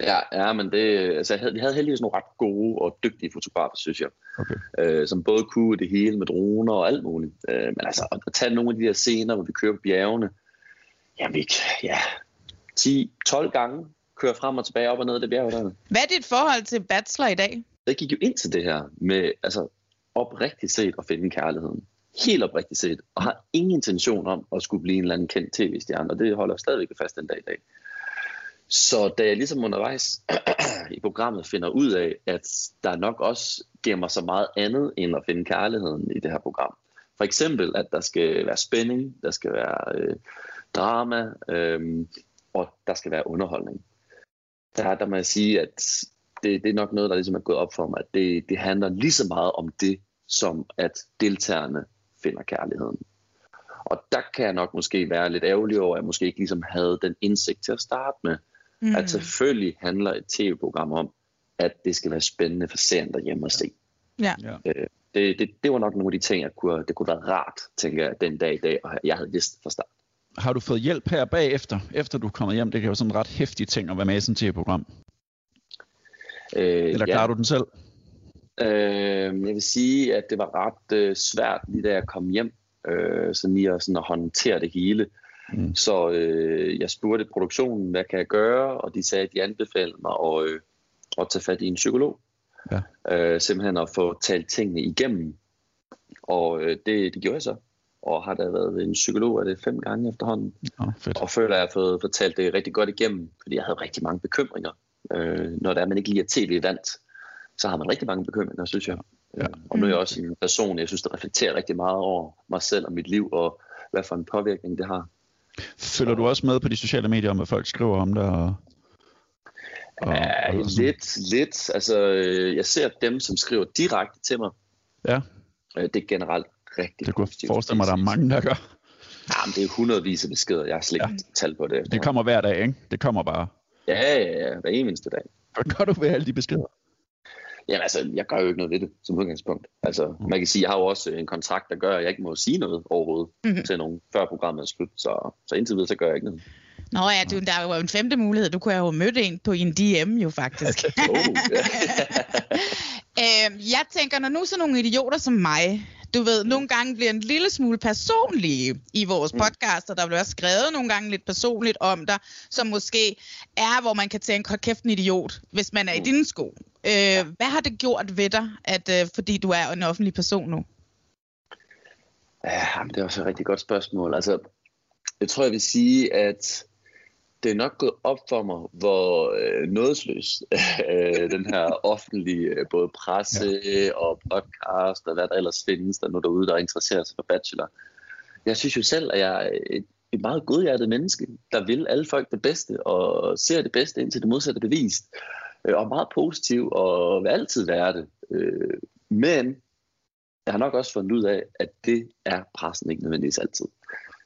Ja, ja men det, altså, jeg havde, de havde heldigvis nogle ret gode og dygtige fotografer, synes jeg. Okay. Øh, som både kunne det hele med droner og alt muligt. Øh, men altså, at tage nogle af de der scener, hvor vi kører på bjergene, jamen vi, ja, 10-12 gange kører frem og tilbage op og ned af det bjerg der. Hvad er dit forhold til Bachelor i dag? Jeg gik jo ind til det her med, altså, oprigtigt set at finde kærligheden. Helt oprigtigt set. Og har ingen intention om at skulle blive en eller anden kendt tv-stjerne. Og det holder jeg stadigvæk fast den dag i dag. Så da jeg ligesom undervejs i programmet finder ud af, at der nok også gemmer så meget andet end at finde kærligheden i det her program. For eksempel, at der skal være spænding, der skal være øh, drama, øh, og der skal være underholdning. Der, der må jeg sige, at det, det er nok noget, der ligesom er gået op for mig, at det, det handler lige så meget om det, som at deltagerne finder kærligheden. Og der kan jeg nok måske være lidt ærgerlig over, at jeg måske ikke ligesom havde den indsigt til at starte med. Mm. At selvfølgelig handler et tv-program om, at det skal være spændende for serien derhjemme at se. Ja. Øh, det, det, det var nok nogle af de ting, jeg kunne, det kunne være rart, tænker jeg, den dag i dag, og jeg havde vidst fra start. Har du fået hjælp her bagefter, efter du er kommet hjem? Det kan jo sådan en ret hæftig ting at være med i sådan et tv-program. Øh, Eller klarer ja. du den selv? Øh, jeg vil sige, at det var ret øh, svært lige da jeg kom hjem, øh, sådan lige at, sådan at håndtere det hele. Mm. Så øh, jeg spurgte produktionen, hvad kan jeg gøre? Og de sagde, at de anbefalede mig at, øh, at tage fat i en psykolog. Ja. Øh, simpelthen at få talt tingene igennem. Og øh, det, det gjorde jeg så. Og har der været en psykolog af det fem gange efterhånden. Oh, fedt. Og føler, at jeg har fået fortalt det rigtig godt igennem, fordi jeg havde rigtig mange bekymringer. Øh, når det er, man ikke lige er tv-vant, så har man rigtig mange bekymringer, synes jeg. Ja. Og nu er jeg også en person, jeg synes, der reflekterer rigtig meget over mig selv og mit liv, og hvad for en påvirkning det har. Følger du også med på de sociale medier om, hvad folk skriver om dig? Og, og, ja, og lidt, lidt. Altså, jeg ser dem, som skriver direkte til mig. Ja. Øh, det er generelt rigtig Det kunne jeg forestille mig, at der er mange, der gør. Ja, men det er hundredvis af beskeder. Jeg har slet ikke ja. tal på det. Det kommer hver dag, ikke? Det kommer bare. Ja, ja, ja. Hver eneste dag. Hvad gør du ved alle de beskeder? Jamen altså, jeg gør jo ikke noget ved det som udgangspunkt. Altså, mm. man kan sige, jeg har jo også en kontrakt, der gør, at jeg ikke må sige noget overhovedet mm-hmm. til nogen, før programmet er slut. Så, så indtil videre, så gør jeg ikke noget. Nå ja, du, der er jo en femte mulighed. Du kunne have jo mødt en på en DM jo faktisk. oh, yeah. øh, jeg tænker, når nu så nogle idioter som mig, du ved, nogle gange bliver en lille smule personlige i vores Mm. podcast, og der bliver også skrevet nogle gange lidt personligt om dig, som måske er, hvor man kan tænke, hold kæft en idiot, hvis man er Mm. i dine sko. Øh, hvad har det gjort ved dig, at, øh, fordi du er en offentlig person nu? Ja, men det er også et rigtig godt spørgsmål. Altså, jeg tror, jeg vil sige, at det er nok gået op for mig, hvor øh, nådesløs øh, den her offentlige øh, både presse ja. og podcast og hvad der ellers findes, der nu derude, der interesserer sig for Bachelor. Jeg synes jo selv, at jeg er et, et meget godhjertet menneske, der vil alle folk det bedste og ser det bedste indtil det modsatte er bevist. Øh, og meget positiv og vil altid være det. Øh, men jeg har nok også fundet ud af, at det er pressen ikke nødvendigvis altid.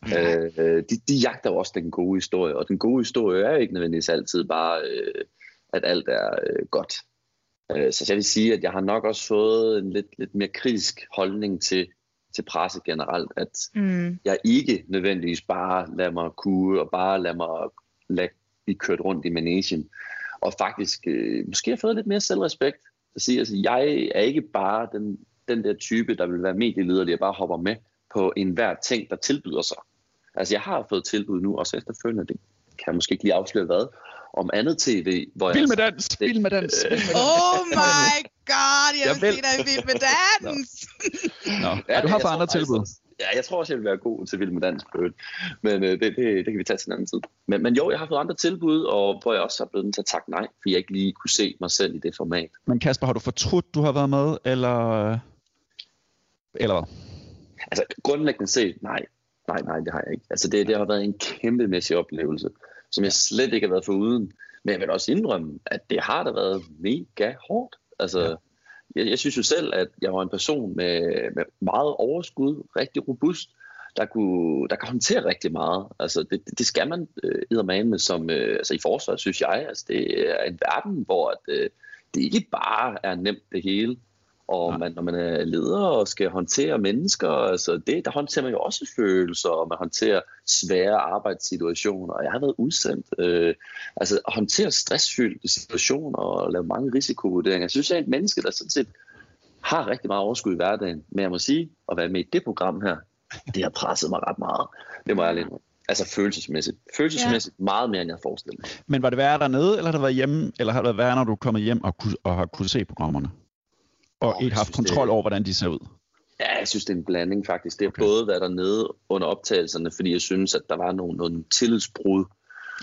Øh, de, de jagter jo også den gode historie, og den gode historie er jo ikke nødvendigvis altid bare, øh, at alt er øh, godt. Øh, så jeg vil sige, at jeg har nok også fået en lidt, lidt mere kritisk holdning til, til presse generelt, at Mm. jeg ikke nødvendigvis bare lader mig kue, og bare lader mig lade blive kørt rundt i managen, og faktisk øh, måske har fået lidt mere selvrespekt. Så sige, altså, jeg er ikke bare den, den der type, der vil være medielederlig og bare hopper med på enhver ting, der tilbyder sig. Altså, jeg har fået tilbud nu, også efterfølgende, det kan jeg måske ikke lige afsløre hvad, om andet tv, hvor jeg... Vild med dans, vild med dans, vild med dans. Oh my god, jeg Jeg vil se dig i Vild med Dans! Nå, Ja, ja, du har tror andre tilbud. Ja, jeg tror også, jeg vil være god til Vild med Dans. på. Men øh, det, det, det kan vi tage til en anden tid. Men, men jo, jeg har fået andre tilbud, og hvor jeg også er blevet nødt til at takke nej, fordi jeg ikke lige kunne se mig selv i det format. Men Kasper, har du fortrudt, du har været med, eller... Eller hvad? Altså grundlæggende set, nej. Nej, nej, det har jeg ikke. Altså det, det har været en kæmpemæssig oplevelse, som jeg slet ikke har været for uden. Men jeg vil også indrømme, at det har da været mega hårdt. Altså, ja. jeg, jeg synes jo selv, at jeg var en person med, med meget overskud, rigtig robust, der, kunne, der kan håndtere rigtig meget. Altså, det, det- det skal man øh, med som øh, altså, i forsvaret, synes jeg. Altså, det er en verden, hvor at, øh, det ikke bare er nemt det hele. Og man, når man er leder og skal håndtere mennesker, altså det, der håndterer man jo også følelser, og man håndterer svære arbejdssituationer. Og jeg har været udsendt. Øh, altså at håndtere stressfyldte situationer og lave mange risikovurderinger. Jeg synes, jeg er et menneske, der sådan set har rigtig meget overskud i hverdagen. Men jeg må sige, at være med i det program her, det har presset mig ret meget. Det må jeg lige Altså følelsesmæssigt. Følelsesmæssigt ja. meget mere, end jeg forestillede mig. Men var det værre dernede, eller har det været hjemme, eller har det været værre, når du er kommet hjem og, kunne, og har kunnet se programmerne? Og oh, ikke haft kontrol det- over, hvordan de ser ud? Ja, jeg synes, det er en blanding faktisk. Det har okay. både været dernede under optagelserne, fordi jeg synes, at der var nogle, nogle tillidsbrud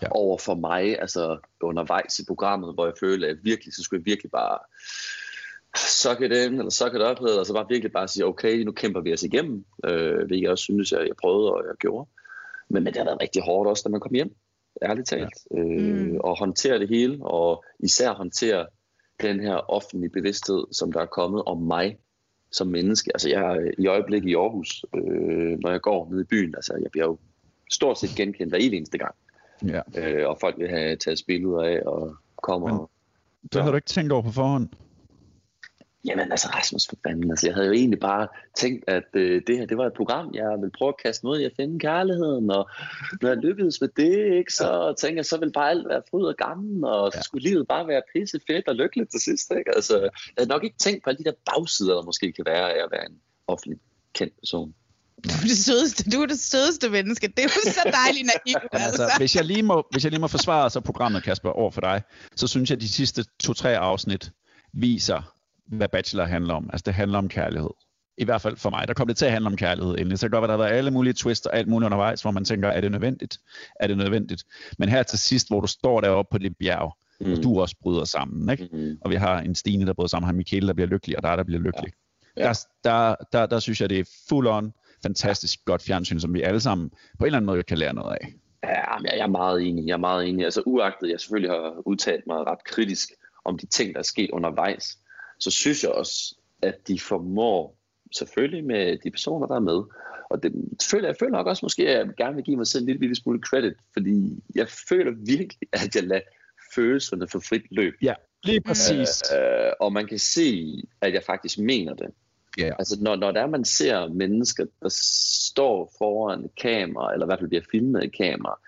ja. over for mig, altså undervejs i programmet, hvor jeg følte, at virkelig, så skulle jeg virkelig bare suck it in, eller suck it up, og så bare virkelig bare sige, okay, nu kæmper vi os igennem, øh, hvilket jeg også synes, jeg, jeg prøvede, og jeg gjorde. Men, men det har været rigtig hårdt også, da man kom hjem, ærligt talt, ja. øh, og håndtere det hele, og især håndtere den her offentlige bevidsthed, som der er kommet om mig som menneske. Altså jeg er i øjeblikket i Aarhus, øh, når jeg går ned i byen, altså jeg bliver jo stort set genkendt hver eneste gang. Ja. Øh, og folk vil have taget billeder af og kommer. Men- Det havde du ikke tænkt over på forhånd? Jamen altså Rasmus, for fanden, altså jeg havde jo egentlig bare tænkt, at øh, det her, det var et program, jeg ville prøve at kaste mod i at finde kærligheden, og når jeg lykkedes med det, ikke, så tænkte jeg, så ville bare alt være fryd og gammel, og så skulle livet bare være pisse fedt og lykkeligt til sidst, ikke? Altså, jeg havde nok ikke tænkt på alle de der bagsider, der måske kan være af at være en offentlig kendt person. Du er det sødeste, du er det sødeste menneske. Det er jo så dejligt naivt, altså. altså, hvis jeg lige må, hvis jeg lige må forsvare så programmet, Kasper, over for dig, så synes jeg, at de sidste to-tre afsnit viser, hvad Bachelor handler om. Altså, det handler om kærlighed. I hvert fald for mig. Der kom det til at handle om kærlighed endelig. Så det kan godt være, der har været alle mulige twists og alt muligt undervejs, hvor man tænker, er det nødvendigt? Er det nødvendigt? Men her til sidst, hvor du står deroppe på det bjerg, mm. og du også bryder sammen, ikke? Mm. og vi har en Stine, der bryder sammen, har Michael, der bliver lykkelig, og der der bliver lykkelig. Ja. Der, der, der, der synes jeg, det er full on, fantastisk godt fjernsyn, som vi alle sammen på en eller anden måde kan lære noget af. Ja, jeg er meget enig. Jeg er meget enig. Altså uagtet, jeg selvfølgelig har udtalt mig ret kritisk om de ting, der er sket undervejs, så synes jeg også, at de formår, selvfølgelig med de personer, der er med, og det, føler, jeg føler nok også måske, at jeg gerne vil give mig selv en lille, lille smule credit, fordi jeg føler virkelig, at jeg lader følelserne få frit løb. Ja, lige præcis. Øh, og man kan se, at jeg faktisk mener det. Ja. Altså, når, når der er, man ser mennesker, der står foran et kamera, eller i hvert fald bliver filmet et kamera,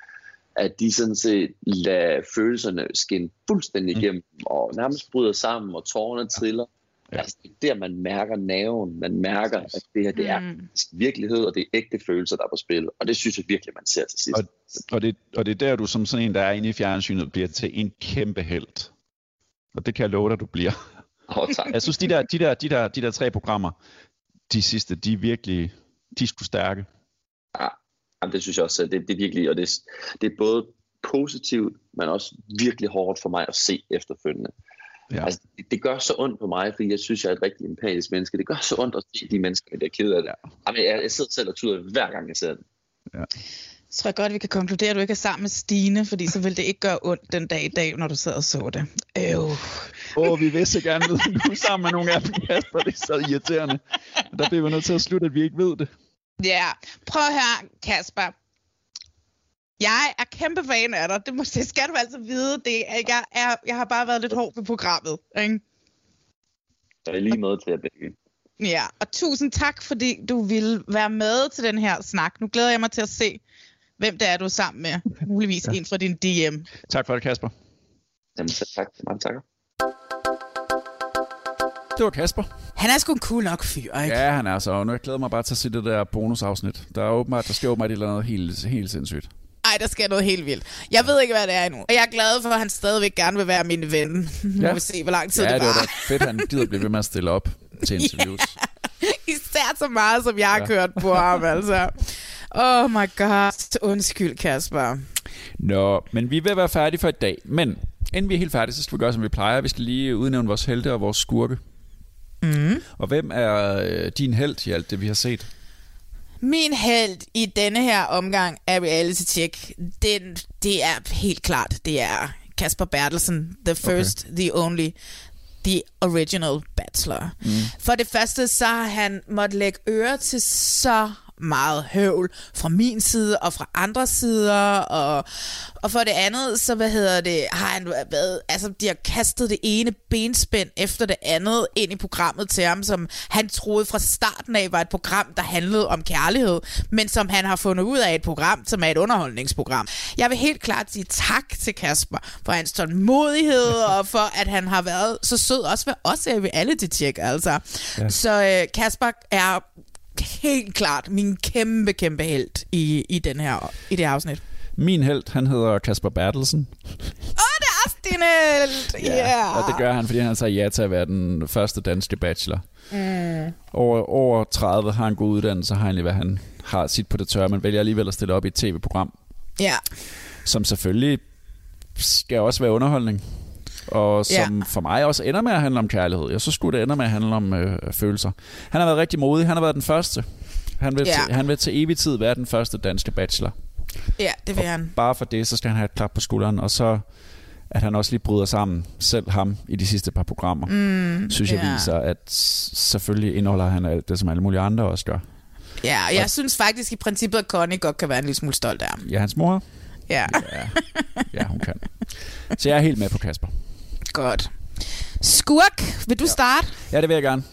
at de sådan set lader følelserne skinne fuldstændig igennem, og nærmest bryder sammen, og tårerne triller. Ja. Altså, det er der, man mærker naven. Man mærker, at det her det er Mm. virkelighed, og det er ægte følelser, der er på spil. Og det synes jeg virkelig, man ser til sidst. Og, og, det, og det er der, du som sådan en, der er inde i fjernsynet, bliver til en kæmpe held. Og det kan jeg love dig, du bliver. Åh, tak. Jeg synes, de der, de, der, de, der, de der tre programmer, de sidste, de er virkelig, de er sgu stærke. Ja, jamen, det synes jeg også, at det, det er virkelig, og det, det er både positivt, men også virkelig hårdt for mig at se efterfølgende. Ja. Altså, det, det gør så ondt på mig, fordi jeg synes, jeg er et rigtig empatisk menneske. Det gør så ondt at se de mennesker, der er ked af det. Jamen, jeg, jeg sidder selv og tuder hver gang, jeg ser det. Ja. Så tror jeg godt, vi kan konkludere, at du ikke er sammen med Stine, fordi så vil det ikke gøre ondt den dag i dag, når du sad og så det. Øv. Åh, oh, vi vil så gerne vide, at du er sammen med nogle af dem, Kasper. Det er så irriterende. Der bliver vi nødt til at slutte, at vi ikke ved det. Ja, prøv at høre, Kasper. Jeg er kæmpe fan af dig. Det, må, det skal du altså vide. Det er, jeg, er, jeg har bare været lidt hård ved programmet. Ikke? Så er lige måde til at begge. Ja, og tusind tak, fordi du ville være med til den her snak. Nu glæder jeg mig til at se, hvem det er, du er sammen med. Muligvis ja. en fra din DM. Tak for det, Kasper. Jamen, så tak. Mange takker. Det var Kasper. Han er sgu en cool nok fyr, ikke? Ja, han er så. Og nu jeg glæder mig bare til at se det der bonusafsnit. Der er åbenbart, der sker åbenbart et eller andet helt, helt sindssygt. Ej, der sker noget helt vildt. Jeg ved ikke, hvad det er endnu. Og jeg er glad for, at han stadigvæk gerne vil være min ven. Nu Ja. må vi se, hvor lang tid ja, det det var var. da fedt, han gider blive ved med at stille op til interviews. Især så meget, som jeg har Ja. kørt på ham, altså. Oh my god. Undskyld, Kasper. Nå, men vi at være færdige for i dag. Men inden vi er helt færdige, så skal vi gøre, som vi plejer. Vi skal lige udnævne vores helte og vores skurke. Mm. Og hvem er øh, din held i alt det, vi har set? Min held i denne her omgang af reality check, den, det er helt klart, det er Kasper Bertelsen, the first, okay. the only, the original bachelor. Mm. For det første, så har han måttet lægge øre til så meget høvl fra min side og fra andre sider, og, og for det andet, så hvad hedder det, har han været, altså de har kastet det ene benspænd efter det andet ind i programmet til ham, som han troede fra starten af var et program, der handlede om kærlighed, men som han har fundet ud af et program, som er et underholdningsprogram. Jeg vil helt klart sige tak til Kasper for hans tålmodighed, og for at han har været så sød også ved os i reality check, altså. Ja. Så øh, Kasper er helt klart min kæmpe, kæmpe held i, i, den her, i det her afsnit. Min held, han hedder Kasper Bertelsen. Din held! Yeah. Og det gør han, fordi han sagde ja til at være den første danske bachelor. Mm. Over, over 30 har han god uddannelse, har egentlig, hvad han har sit på det tørre, men vælger alligevel at stille op i et tv-program, Ja. som selvfølgelig skal også være underholdning. Og som Ja. for mig også ender med at handle om kærlighed. Jeg så skulle det ender med at handle om øh, følelser. Han har været rigtig modig. Han har været den første. Han vil, Ja. til, han vil til evig tid være den første danske bachelor. Ja, det vil han. Bare for det, så skal han have et klap på skulderen. Og så at han også lige bryder sammen, selv ham, i de sidste par programmer, Mm, synes jeg ja. viser, at selvfølgelig indeholder han alt det, som alle mulige andre også gør. Ja, og jeg synes faktisk i princippet, at Connie godt kan være en lille smule stolt af ham. Ja, hans mor, Ja, ja, ja hun kan. Så jeg er helt med på Kasper. Godt. Skurk, vil du starte? Ja, det vil jeg gerne.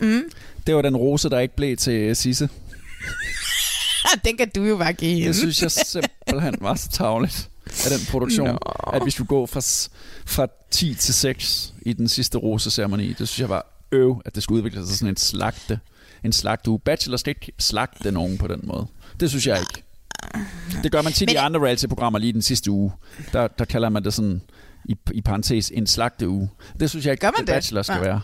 Mm. Det var den rose, der ikke blev til Sisse. Den kan du jo bare give hende. Det synes jeg simpelthen var så tavligt af den produktion, Nå. at vi skulle gå fra, fra 10 til 6 i den sidste roseceremoni. Det synes jeg var øv, at det skulle udvikle sig til sådan en slagte. En slagte uge. Bachelor skal ikke slagte nogen på den måde. Det synes jeg ikke. Det gør man tit Men- i andre reality-programmer lige den sidste uge. Der, der kalder man det sådan, i, i parentes, en slagte uge. Det synes jeg ikke, Gør man det? Bachelor skal Nej. være.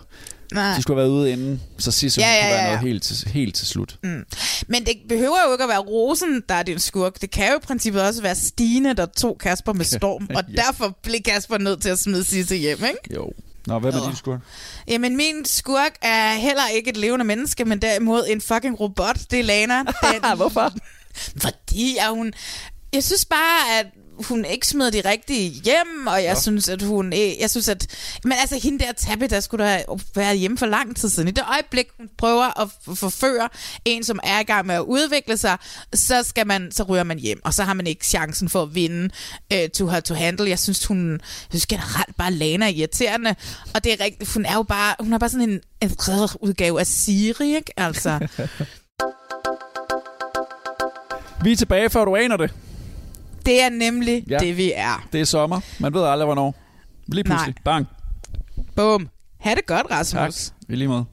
Nej. De skulle have været ude inden, så sidste Ja, ja, ja, kunne være noget helt til, helt til slut. Mm. Men det behøver jo ikke at være Rosen, der er din skurk. Det kan jo i princippet også være Stine, der tog Kasper med storm, og Ja. derfor blev Kasper nødt til at smide Sisse hjem, ikke? Jo. Nå, hvad med din skurk? Jamen, min skurk er heller ikke et levende menneske, men derimod en fucking robot. Det er Lana. Den, Hvorfor? Fordi at hun... Jeg synes bare, at hun ikke smed de rigtige hjem, og jeg Nå. synes, at hun... Jeg synes, at... Men altså, hende der Tabby, der skulle da være hjemme for lang tid siden. I det øjeblik, hun prøver at forføre en, som er i gang med at udvikle sig, så skal man, så ryger man hjem, og så har man ikke chancen for at vinde uh, to her to handle. Jeg synes, hun... Jeg synes generelt bare, Lana er irriterende, og det er rigtigt, hun er jo bare... Hun er bare sådan en, en udgave af Siri, ikke? Altså... Vi er tilbage, før du aner det. Det er nemlig Ja. det, vi er. Det er sommer. Man ved aldrig, hvornår. Lige pludselig. Nej. Bang. Bum. Ha' det godt, Rasmus. Tak. I lige måde.